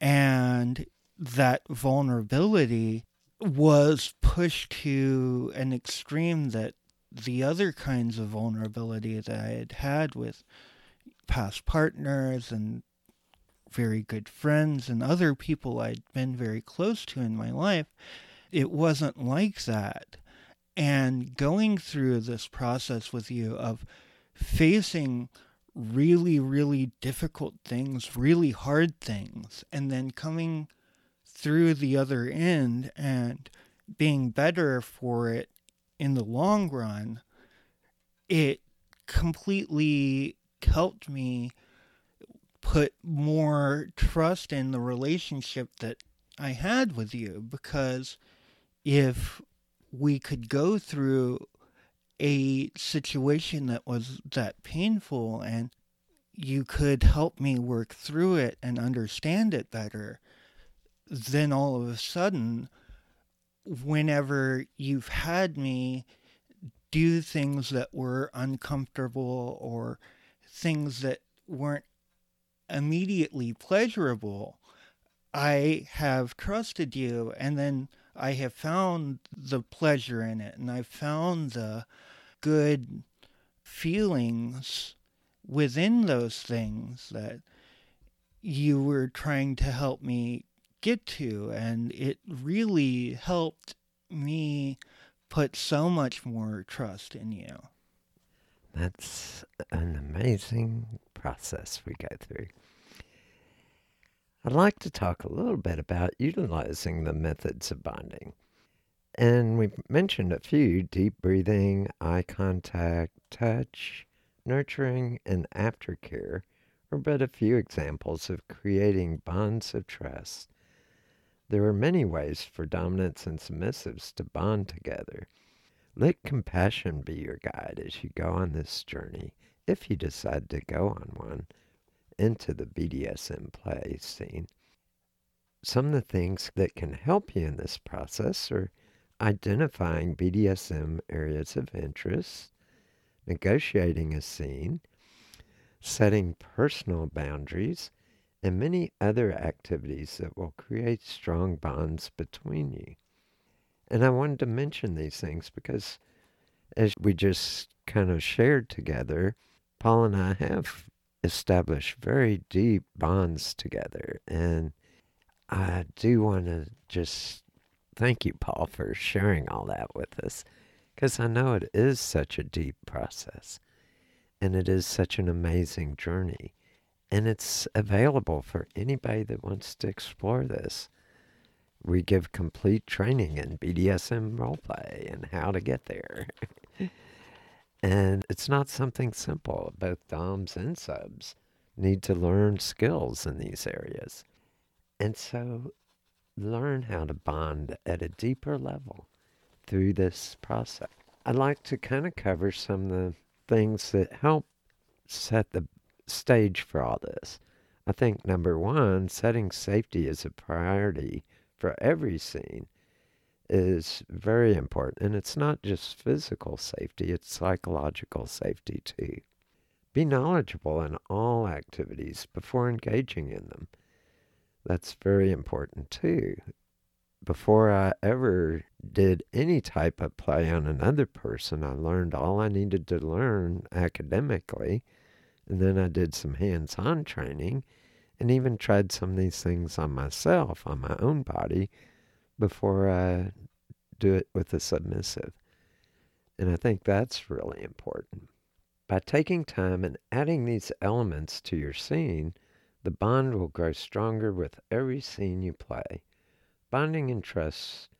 And that vulnerability was pushed to an extreme that the other kinds of vulnerability that I had had with past partners and very good friends and other people I'd been very close to in my life, it wasn't like that. And going through this process with you of facing really, really difficult things, really hard things, and then coming through the other end and being better for it in the long run, it completely helped me put more trust in the relationship that I had with you because if we could go through a situation that was that painful and you could help me work through it and understand it better, then all of a sudden, whenever you've had me do things that were uncomfortable or things that weren't immediately pleasurable, I have trusted you and then I have found the pleasure in it and I've found the good feelings within those things that you were trying to help me get to. And it really helped me put so much more trust in you. That's an amazing process we go through. I'd like to talk a little bit about utilizing the methods of bonding. And we've mentioned a few deep breathing, eye contact, touch, nurturing, and aftercare are but a few examples of creating bonds of trust. There are many ways for dominants and submissives to bond together. Let compassion be your guide as you go on this journey, if you decide to go on one, into the BDSM play scene. Some of the things that can help you in this process are identifying BDSM areas of interest, negotiating a scene, setting personal boundaries, and many other activities that will create strong bonds between you. And I wanted to mention these things because as we just kind of shared together, Paul and I have established very deep bonds together. And I do want to just thank you, Paul, for sharing all that with us because I know it is such a deep process and it is such an amazing journey. And it's available for anybody that wants to explore this. We give complete training in BDSM roleplay and how to get there. and it's not something simple. Both DOMs and subs need to learn skills in these areas. And so learn how to bond at a deeper level through this process. I'd like to kind of cover some of the things that help set the stage for all this. I think number one, setting safety as a priority for every scene is very important. And it's not just physical safety, it's psychological safety too. Be knowledgeable in all activities before engaging in them. That's very important too. Before I ever did any type of play on another person, I learned all I needed to learn academically and then I did some hands on training and even tried some of these things on myself, on my own body, before I do it with a submissive. And I think that's really important. By taking time and adding these elements to your scene, the bond will grow stronger with every scene you play. Bonding and trust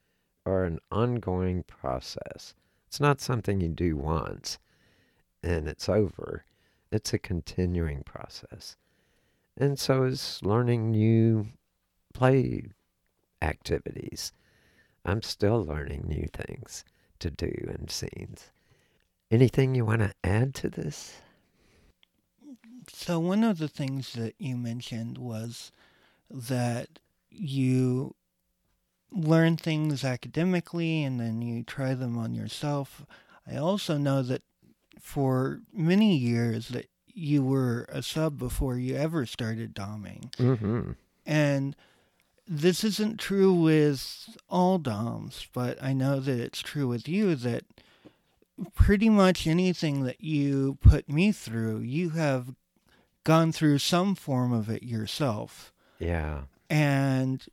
are an ongoing process. It's not something you do once and it's over. It's a continuing process. And so is learning new play activities. I'm still learning new things to do in scenes. Anything you want to add to this? So, one of the things that you mentioned was that you learn things academically and then you try them on yourself. I also know that for many years that you were a sub before you ever started doming. Mm-hmm. And this isn't true with all DOMs, but I know that it's true with you that pretty much anything that you put me through, you have gone through some form of it yourself. Yeah. And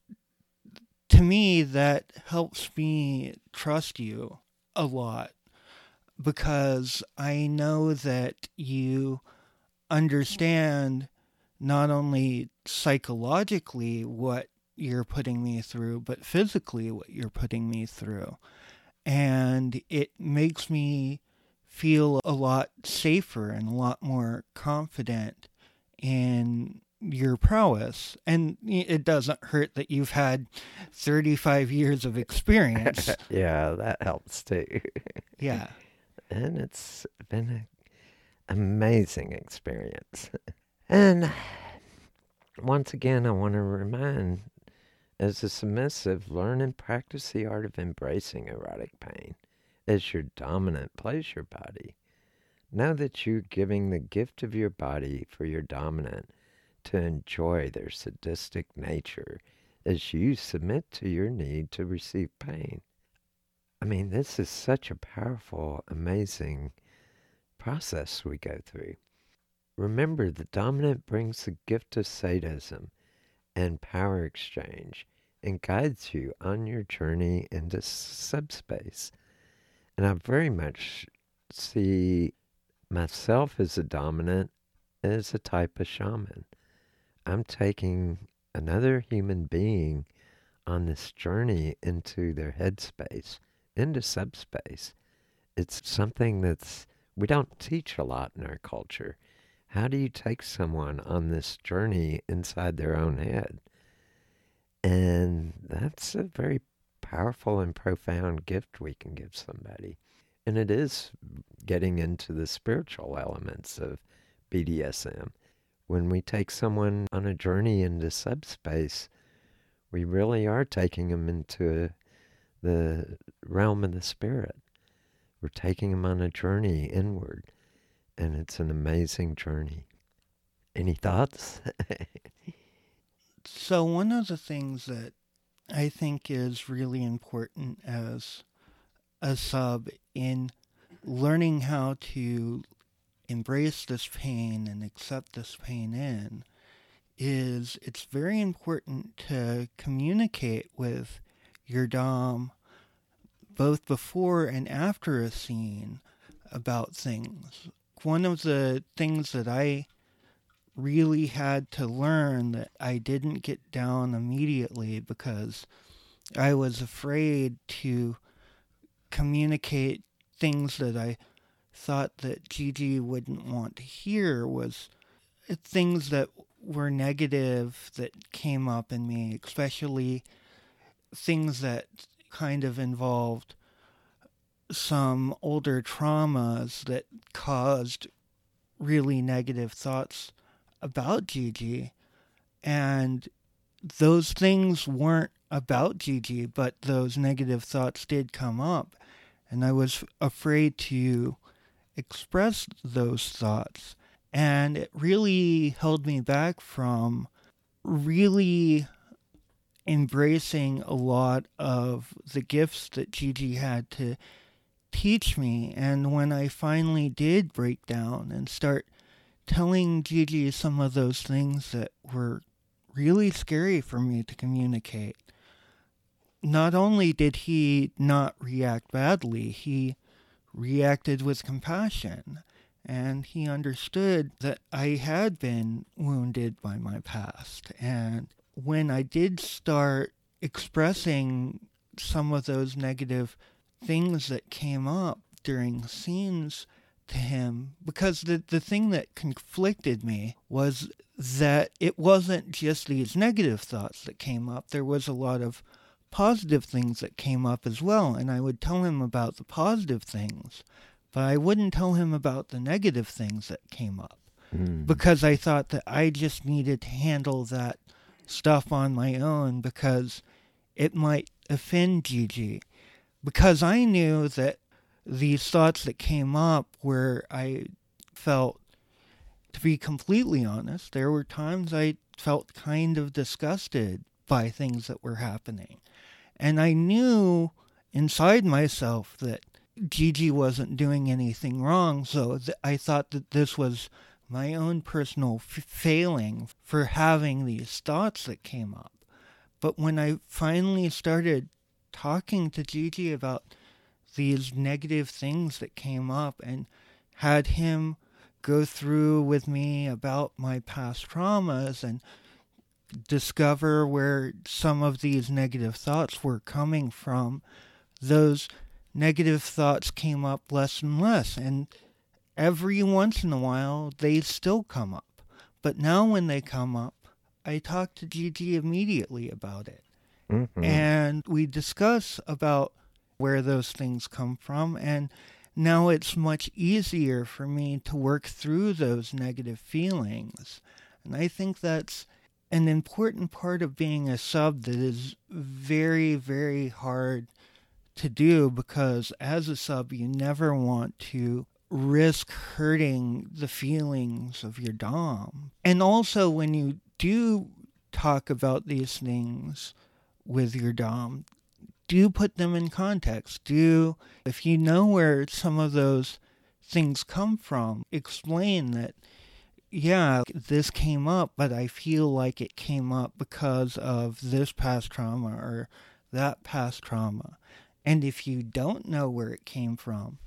to me, that helps me trust you a lot because I know that you understand not only psychologically what you're putting me through, but physically what you're putting me through. And it makes me feel a lot safer and a lot more confident in your prowess. And it doesn't hurt that you've had 35 years of experience. yeah, that helps too. yeah and it's been an amazing experience. and once again, I want to remind as a submissive, learn and practice the art of embracing erotic pain as your dominant your body. Know that you're giving the gift of your body for your dominant to enjoy their sadistic nature as you submit to your need to receive pain. I mean, this is such a powerful, amazing process we go through. Remember, the dominant brings the gift of sadism and power exchange and guides you on your journey into subspace. And I very much see myself as a dominant as a type of shaman. I'm taking another human being on this journey into their headspace, into subspace. It's something that's we don't teach a lot in our culture. How do you take someone on this journey inside their own head? And that's a very powerful and profound gift we can give somebody. And it is getting into the spiritual elements of BDSM. When we take someone on a journey into subspace, we really are taking them into the realm of the spirit. We're taking them on a journey inward and it's an amazing journey. Any thoughts? so, one of the things that I think is really important as a sub in learning how to embrace this pain and accept this pain in is it's very important to communicate with your Dom both before and after a scene about things one of the things that I really had to learn that I didn't get down immediately because I was afraid to communicate things that I thought that Gigi wouldn't want to hear was things that were negative that came up in me, especially things that kind of involved some older traumas that caused really negative thoughts about Gigi. And those things weren't about Gigi, but those negative thoughts did come up. And I was afraid to express those thoughts. And it really held me back from really embracing a lot of the gifts that Gigi had to teach me. And when I finally did break down and start telling Gigi some of those things that were really scary for me to communicate, not only did he not react badly, he reacted with compassion. And he understood that I had been wounded by my past. And when I did start expressing some of those negative things that came up during scenes to him because the, the thing that conflicted me was that it wasn't just these negative thoughts that came up. There was a lot of positive things that came up as well. And I would tell him about the positive things, but I wouldn't tell him about the negative things that came up mm. because I thought that I just needed to handle that stuff on my own because it might offend Gigi because I knew that these thoughts that came up where I felt, to be completely honest, there were times I felt kind of disgusted by things that were happening. And I knew inside myself that Gigi wasn't doing anything wrong, so th- I thought that this was my own personal f- failing for having these thoughts that came up. But when I finally started talking to Gigi about these negative things that came up and had him go through with me about my past traumas and discover where some of these negative thoughts were coming from, those negative thoughts came up less and less. And every once in a while, they still come up. But now, when they come up, I talk to Gigi immediately about it. Mm-hmm. And we discuss about where those things come from. And now it's much easier for me to work through those negative feelings. And I think that's an important part of being a sub that is very, very hard to do because as a sub, you never want to risk hurting the feelings of your Dom. And also, when you do talk about these things with your Dom, do put them in context. Do, if you know where some of those things come from, explain that, yeah, this came up, but I feel like it came up because of this past trauma or that past trauma. And if you don't know where it came from,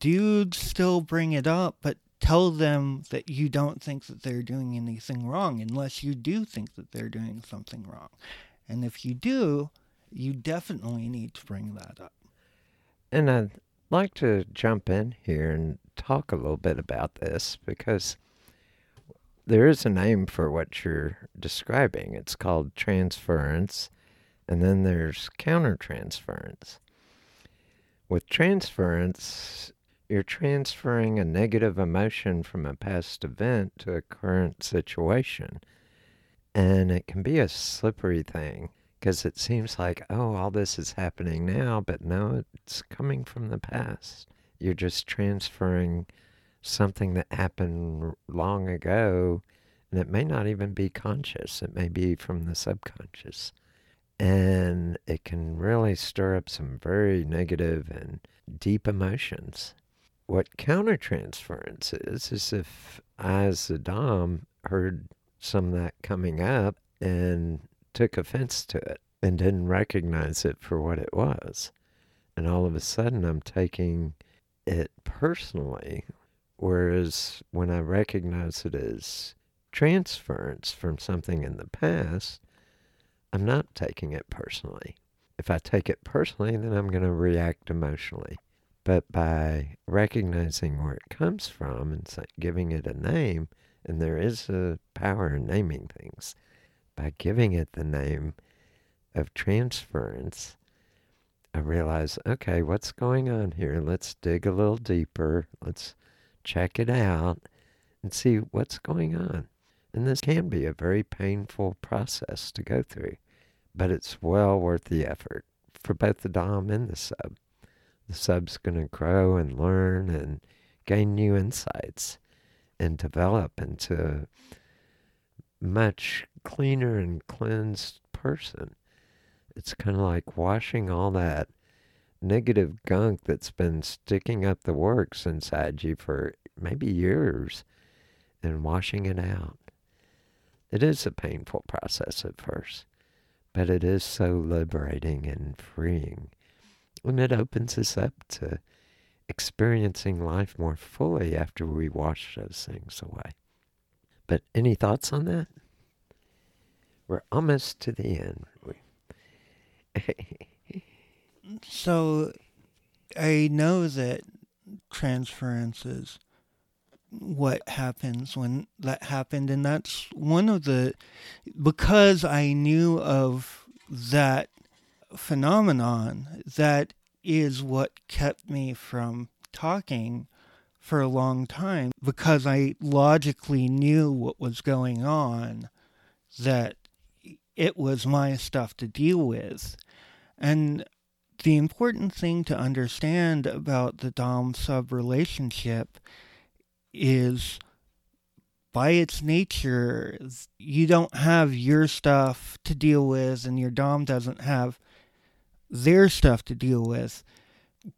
do still bring it up, but tell them that you don't think that they're doing anything wrong unless you do think that they're doing something wrong. And if you do, you definitely need to bring that up. And I'd like to jump in here and talk a little bit about this because there is a name for what you're describing. It's called transference, and then there's countertransference. With transference, you're transferring a negative emotion from a past event to a current situation. And it can be a slippery thing because it seems like, oh, all this is happening now, but no, it's coming from the past. You're just transferring something that happened long ago, and it may not even be conscious, it may be from the subconscious. And it can really stir up some very negative and deep emotions. What countertransference is, is if I, as the Dom, heard some of that coming up and took offense to it and didn't recognize it for what it was. And all of a sudden, I'm taking it personally. Whereas when I recognize it as transference from something in the past, I'm not taking it personally. If I take it personally, then I'm going to react emotionally. But by recognizing where it comes from and giving it a name, and there is a power in naming things, by giving it the name of transference, I realize, okay, what's going on here? Let's dig a little deeper. Let's check it out and see what's going on. And this can be a very painful process to go through, but it's well worth the effort for both the Dom and the sub. The sub's going to grow and learn and gain new insights and develop into much cleaner and cleansed person. It's kind of like washing all that negative gunk that's been sticking up the works inside you for maybe years and washing it out. It is a painful process at first, but it is so liberating and freeing. And it opens us up to experiencing life more fully after we wash those things away. But any thoughts on that? We're almost to the end. so I know that transference is what happens when that happened and that's one of the because I knew of that phenomenon that is what kept me from talking for a long time because I logically knew what was going on that it was my stuff to deal with. And the important thing to understand about the Dom sub relationship is by its nature, you don't have your stuff to deal with, and your Dom doesn't have their stuff to deal with.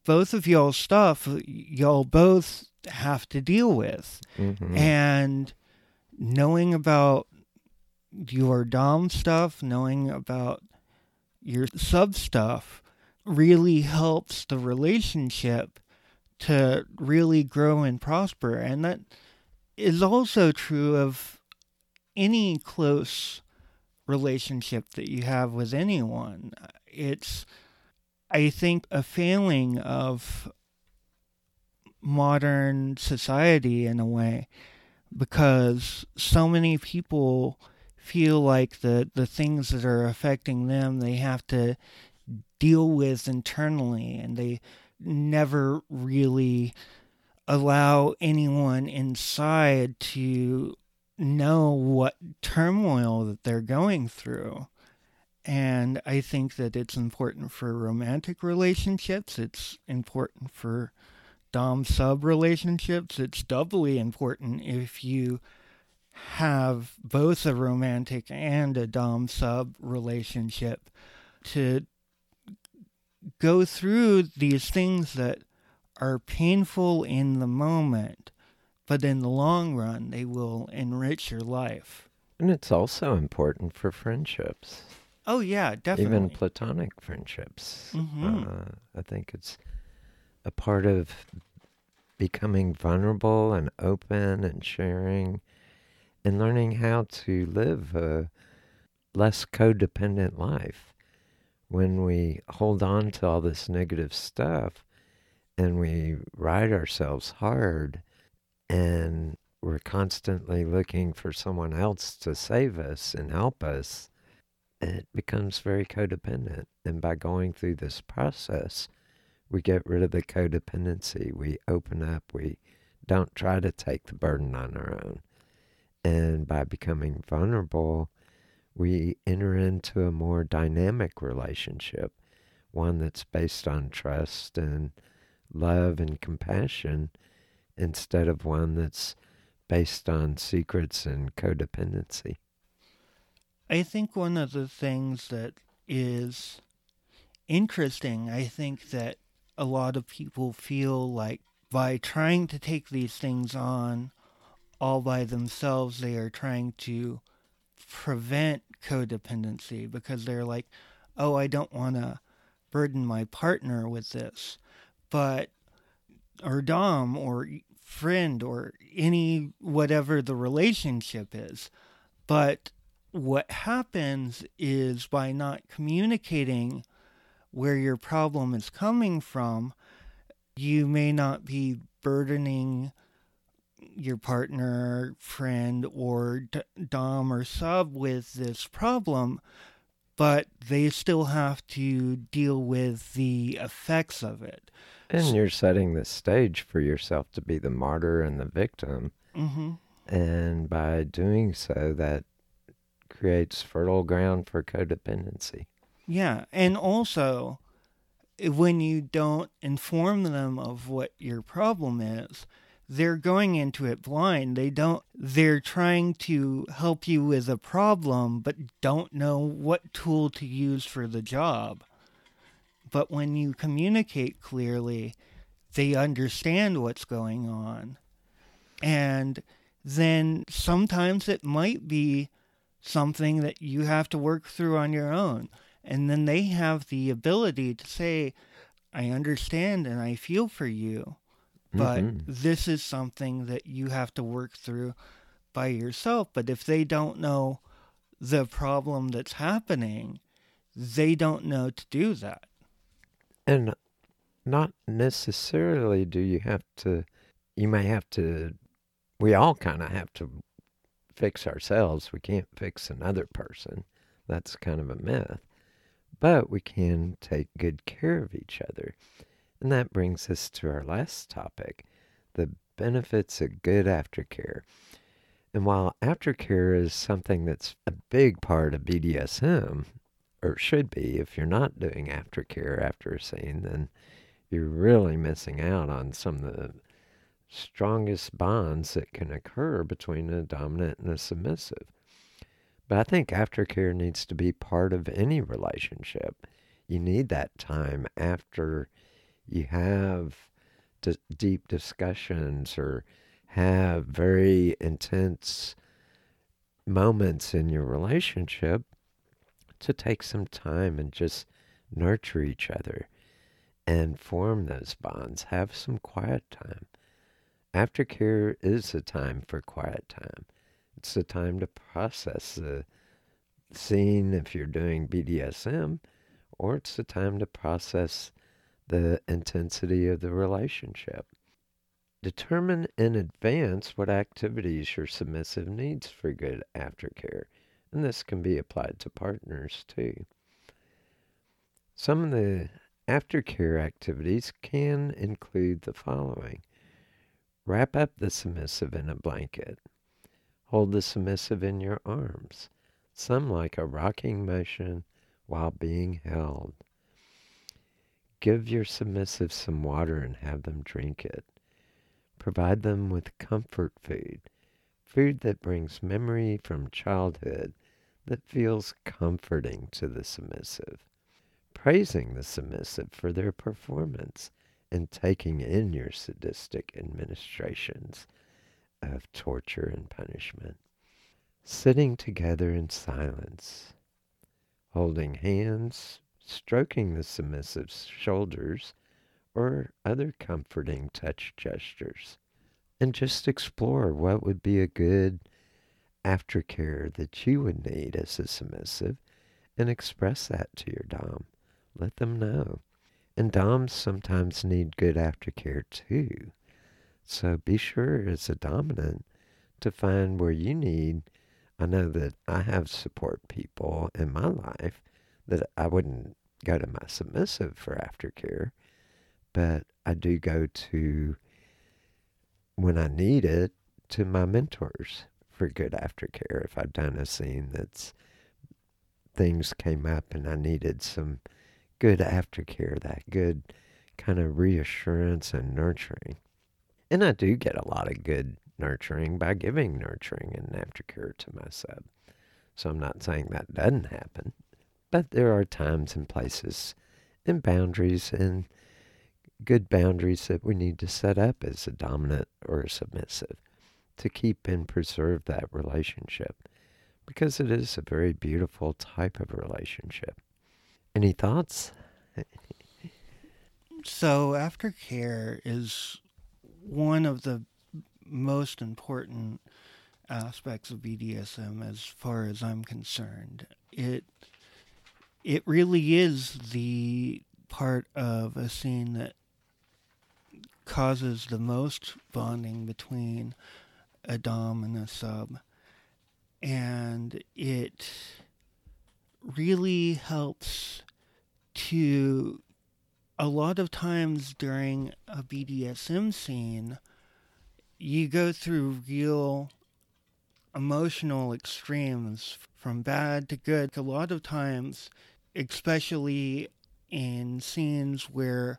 Both of y'all's stuff, y'all both have to deal with. Mm-hmm. And knowing about your Dom stuff, knowing about your sub stuff really helps the relationship to really grow and prosper. And that is also true of any close relationship that you have with anyone. It's, I think, a failing of modern society in a way because so many people feel like the, the things that are affecting them they have to deal with internally and they never really allow anyone inside to know what turmoil that they're going through. And I think that it's important for romantic relationships, it's important for Dom sub relationships, it's doubly important if you have both a romantic and a Dom sub relationship to go through these things that are painful in the moment, but in the long run, they will enrich your life. And it's also important for friendships. Oh, yeah, definitely. Even platonic friendships. Mhm. Uh, I think it's a part of becoming vulnerable and open and sharing and learning how to live a less codependent life. When we hold on to all this negative stuff and we ride ourselves hard and we're constantly looking for someone else to save us and help us, it becomes very codependent. And by going through this process, we get rid of the codependency. We open up. We don't try to take the burden on our own. And by becoming vulnerable, we enter into a more dynamic relationship, one that's based on trust and love and compassion instead of one that's based on secrets and codependency. I think one of the things that is interesting, I think that a lot of people feel like by trying to take these things on all by themselves, they are trying to prevent codependency because they're like, oh, I don't want to burden my partner with this. But, or Dom, or friend, or any, whatever the relationship is. But what happens is by not communicating where your problem is coming from, you may not be burdening your partner, friend, or Dom or sub with this problem, but they still have to deal with the effects of it. And you're setting the stage for yourself to be the martyr and the victim. hmm And by doing so, that creates fertile ground for codependency. Yeah, and also when you don't inform them of what your problem is, they're going into it blind. They don't they're trying to help you with a problem but don't know what tool to use for the job. But when you communicate clearly, they understand what's going on. And then sometimes it might be something that you have to work through on your own. And then they have the ability to say, I understand and I feel for you, but Mhm. this is something that you have to work through by yourself. But if they don't know the problem that's happening, they don't know to do that. And not necessarily do you have to, you may have to, we all kind of have to fix ourselves. We can't fix another person. That's kind of a myth. But we can take good care of each other. And that brings us to our last topic the benefits of good aftercare. And while aftercare is something that's a big part of BDSM, or should be, if you're not doing aftercare after a scene, then you're really missing out on some of the strongest bonds that can occur between a dominant and a submissive. But I think aftercare needs to be part of any relationship. You need that time after you have d- deep discussions or have very intense moments in your relationship to take some time and just nurture each other and form those bonds. Have some quiet time. Aftercare is a time for quiet time. It's a time to process the scene if you're doing BDSM, or it's a time to process the intensity of the relationship. Determine in advance what activities your submissive needs for good aftercare, and this can be applied to partners too. Some of the aftercare activities can include the following wrap up the submissive in a blanket, hold the submissive in your arms, some like a rocking motion while being held. Give your submissive some water and have them drink it. Provide them with comfort food, food that brings memory from childhood that feels comforting to the submissive. Praising the submissive for their performance and taking in your sadistic administrations of torture and punishment. Sitting together in silence, holding hands, stroking the submissive's shoulders, or other comforting touch gestures. And just explore what would be a good aftercare that you would need as a submissive and express that to your Dom. Let them know. And Doms sometimes need good aftercare too. So be sure as a dominant to find where you need. I know that I have support people in my life that I wouldn't go to my submissive for aftercare, but I do go to, when I need it, to my mentors for good aftercare. If I've done a scene that's things came up and I needed some good aftercare, that good kind of reassurance and nurturing. And I do get a lot of good nurturing by giving nurturing and aftercare to my sub. So I'm not saying that doesn't happen. But there are times and places and boundaries and good boundaries that we need to set up as a dominant or a submissive to keep and preserve that relationship because it is a very beautiful type of relationship. Any thoughts? so, aftercare is one of the most important aspects of BDSM as far as I'm concerned. It it really is the part of a scene that causes the most bonding between a dom and a sub and it really helps to a lot of times during a BDSM scene you go through real emotional extremes from bad to good. A lot of times especially in scenes where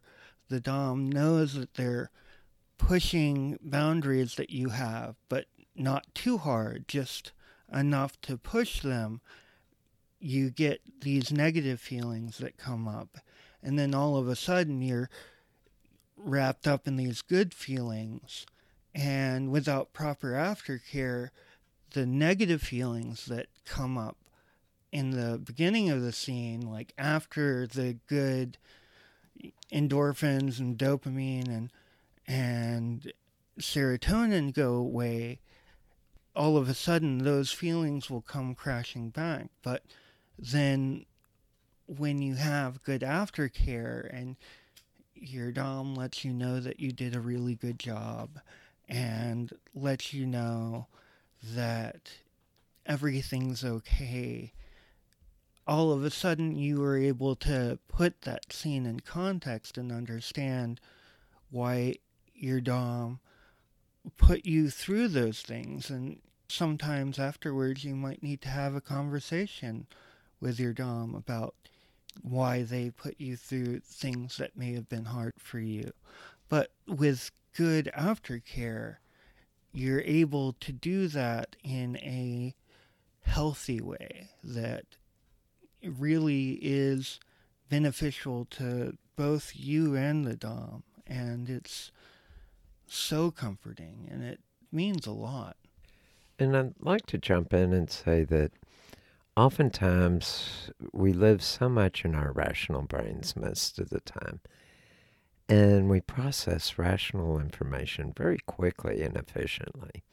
the Dom knows that they're pushing boundaries that you have, but not too hard, just enough to push them, you get these negative feelings that come up. And then all of a sudden you're wrapped up in these good feelings. And without proper aftercare, the negative feelings that come up in the beginning of the scene, like after the good endorphins and dopamine and and serotonin go away, all of a sudden those feelings will come crashing back. But then when you have good aftercare and your dom lets you know that you did a really good job and lets you know that everything's okay all of a sudden you were able to put that scene in context and understand why your dom put you through those things. And sometimes afterwards you might need to have a conversation with your dom about why they put you through things that may have been hard for you but with good aftercare you're able to do that in a healthy way that really is beneficial to both you and the Dom. And it's so comforting and it means a lot. And I'd like to jump in and say that oftentimes we live so much in our rational brains most of the time. And we process rational information very quickly and efficiently.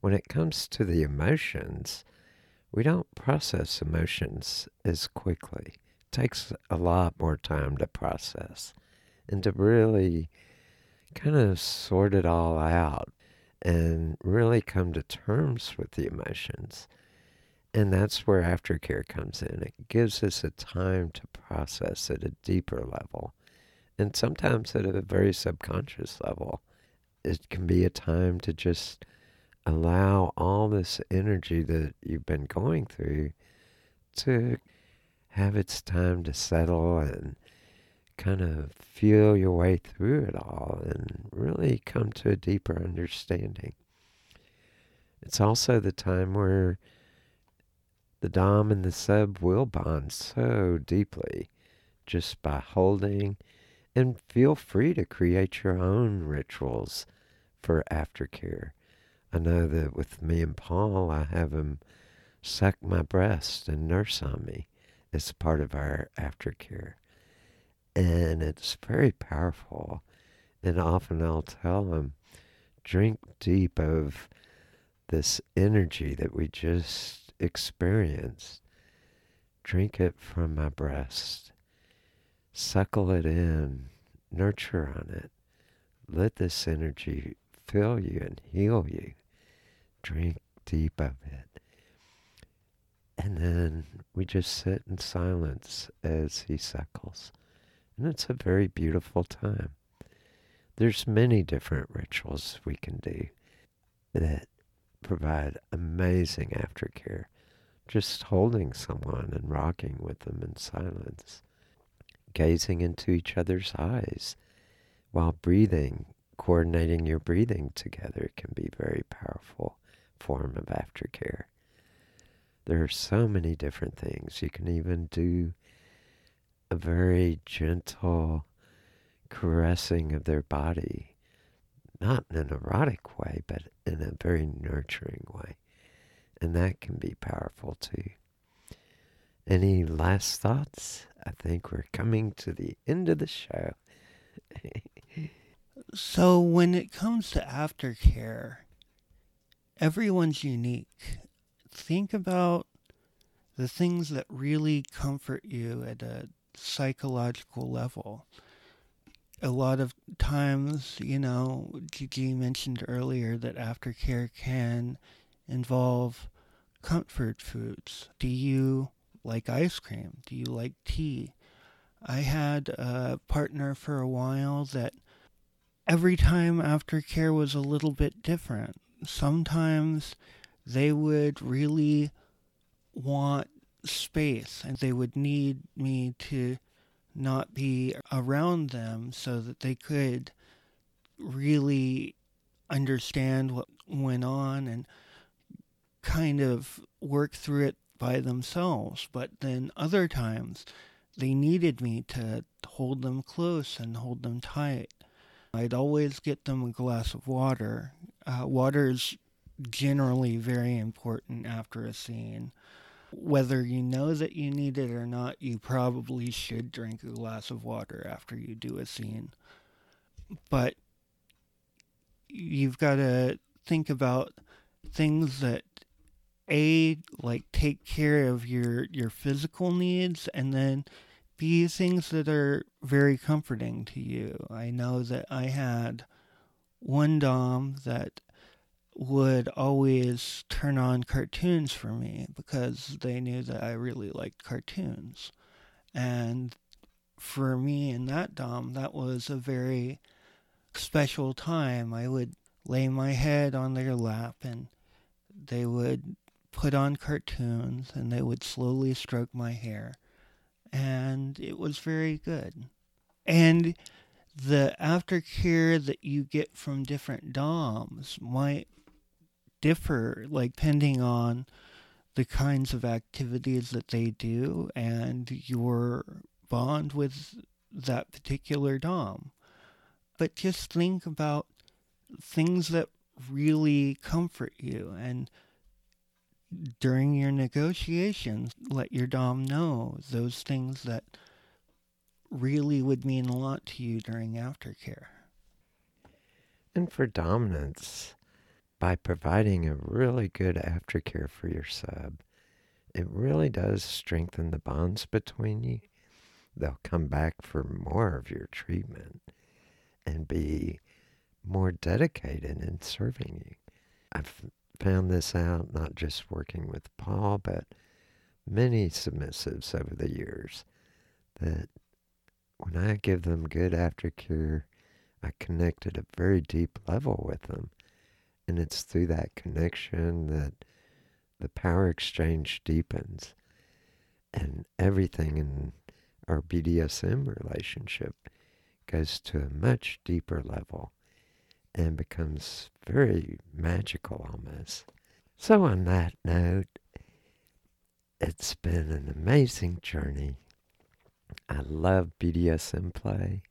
When it comes to the emotions, we don't process emotions as quickly. It takes a lot more time to process and to really kind of sort it all out and really come to terms with the emotions. And that's where aftercare comes in. It gives us a time to process at a deeper level. And sometimes at a very subconscious level. It can be a time to just allow all this energy that you've been going through to have its time to settle and kind of feel your way through it all and really come to a deeper understanding. It's also the time where the Dom and the Sub will bond so deeply just by holding and feel free to create your own rituals for aftercare. I know that with me and Paul, I have him suck my breast and nurse on me as part of our aftercare. And it's very powerful. And often I'll tell him, drink deep of this energy that we just experienced. Drink it from my breast. Suckle it in. Nurture on it. Let this energy fill you and heal you. Drink deep of it. And then we just sit in silence as he suckles. And it's a very beautiful time. There's many different rituals we can do that provide amazing aftercare. Just holding someone and rocking with them in silence, gazing into each other's eyes while breathing, coordinating your breathing together can be very powerful form of aftercare. There are so many different things. You can even do a very gentle caressing of their body, not in an erotic way, but in a very nurturing way. And that can be powerful too. Any last thoughts? I think we're coming to the end of the show. so, when it comes to aftercare, everyone's unique. Think about the things that really comfort you at a psychological level. A lot of times, you know, Gigi mentioned earlier that aftercare can involve comfort foods. Do you like ice cream? Do you like tea? I had a partner for a while that every time aftercare was a little bit different. Sometimes they would really want space and they would need me to not be around them so that they could really understand what went on and kind of work through it by themselves. But then other times they needed me to hold them close and hold them tight. I'd always get them a glass of water. Uh, water is generally very important after a scene. Whether you know that you need it or not, you probably should drink a glass of water after you do a scene. But you've got to think about things that a like take care of your your physical needs and then b things that are very comforting to you i know that i had one dom that would always turn on cartoons for me because they knew that I really liked cartoons. And for me and that Dom, that was a very special time. I would lay my head on their lap and they would put on cartoons and they would slowly stroke my hair. And it was very good. And the aftercare that you get from different DOMs might differ, like depending on the kinds of activities that they do and your bond with that particular Dom. But just think about things that really comfort you and during your negotiations, let your Dom know those things that really would mean a lot to you during aftercare. And for dominants, by providing a really good aftercare for your sub, it really does strengthen the bonds between you. They'll come back for more of your treatment and be more dedicated in serving you. I've found this out not just working with Paul, but many submissives over the years that when I give them good aftercare, I connect at a very deep level with them. And it's through that connection that the power exchange deepens. And everything in our BDSM relationship goes to a much deeper level and becomes very magical almost. So, on that note, it's been an amazing journey. I love BDSM play.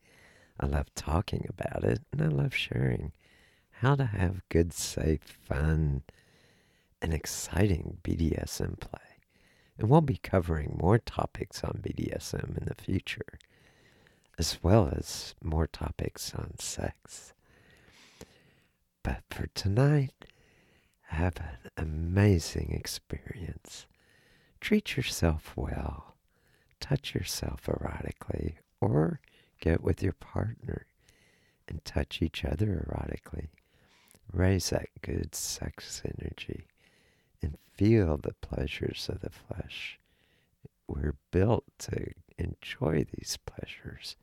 I love talking about it, and I love sharing how to have good, safe, fun, and exciting BDSM play. And we'll be covering more topics on BDSM in the future, as well as more topics on sex. But for tonight, have an amazing experience. Treat yourself well. Touch yourself erotically or get with your partner and touch each other erotically. Raise that good sex energy and feel the pleasures of the flesh. We're built to enjoy these pleasures.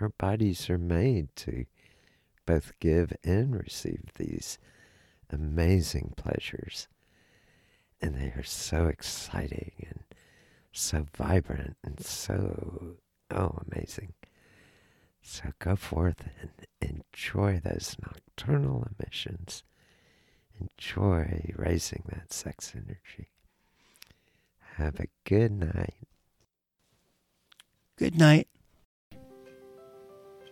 Our bodies are made to both give and receive these amazing pleasures. And they are so exciting and so vibrant and so, oh, amazing. So go forth and enjoy those nocturnal emissions. Enjoy raising that sex energy. Have a good night. Good night.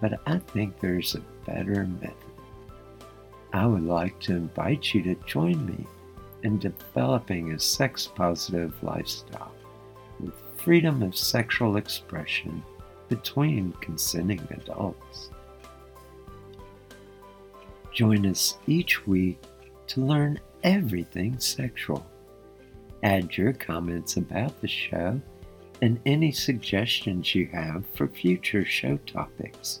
but I think there's a better method. I would like to invite you to join me in developing a sex positive lifestyle with freedom of sexual expression between consenting adults. Join us each week to learn everything sexual. Add your comments about the show and any suggestions you have for future show topics.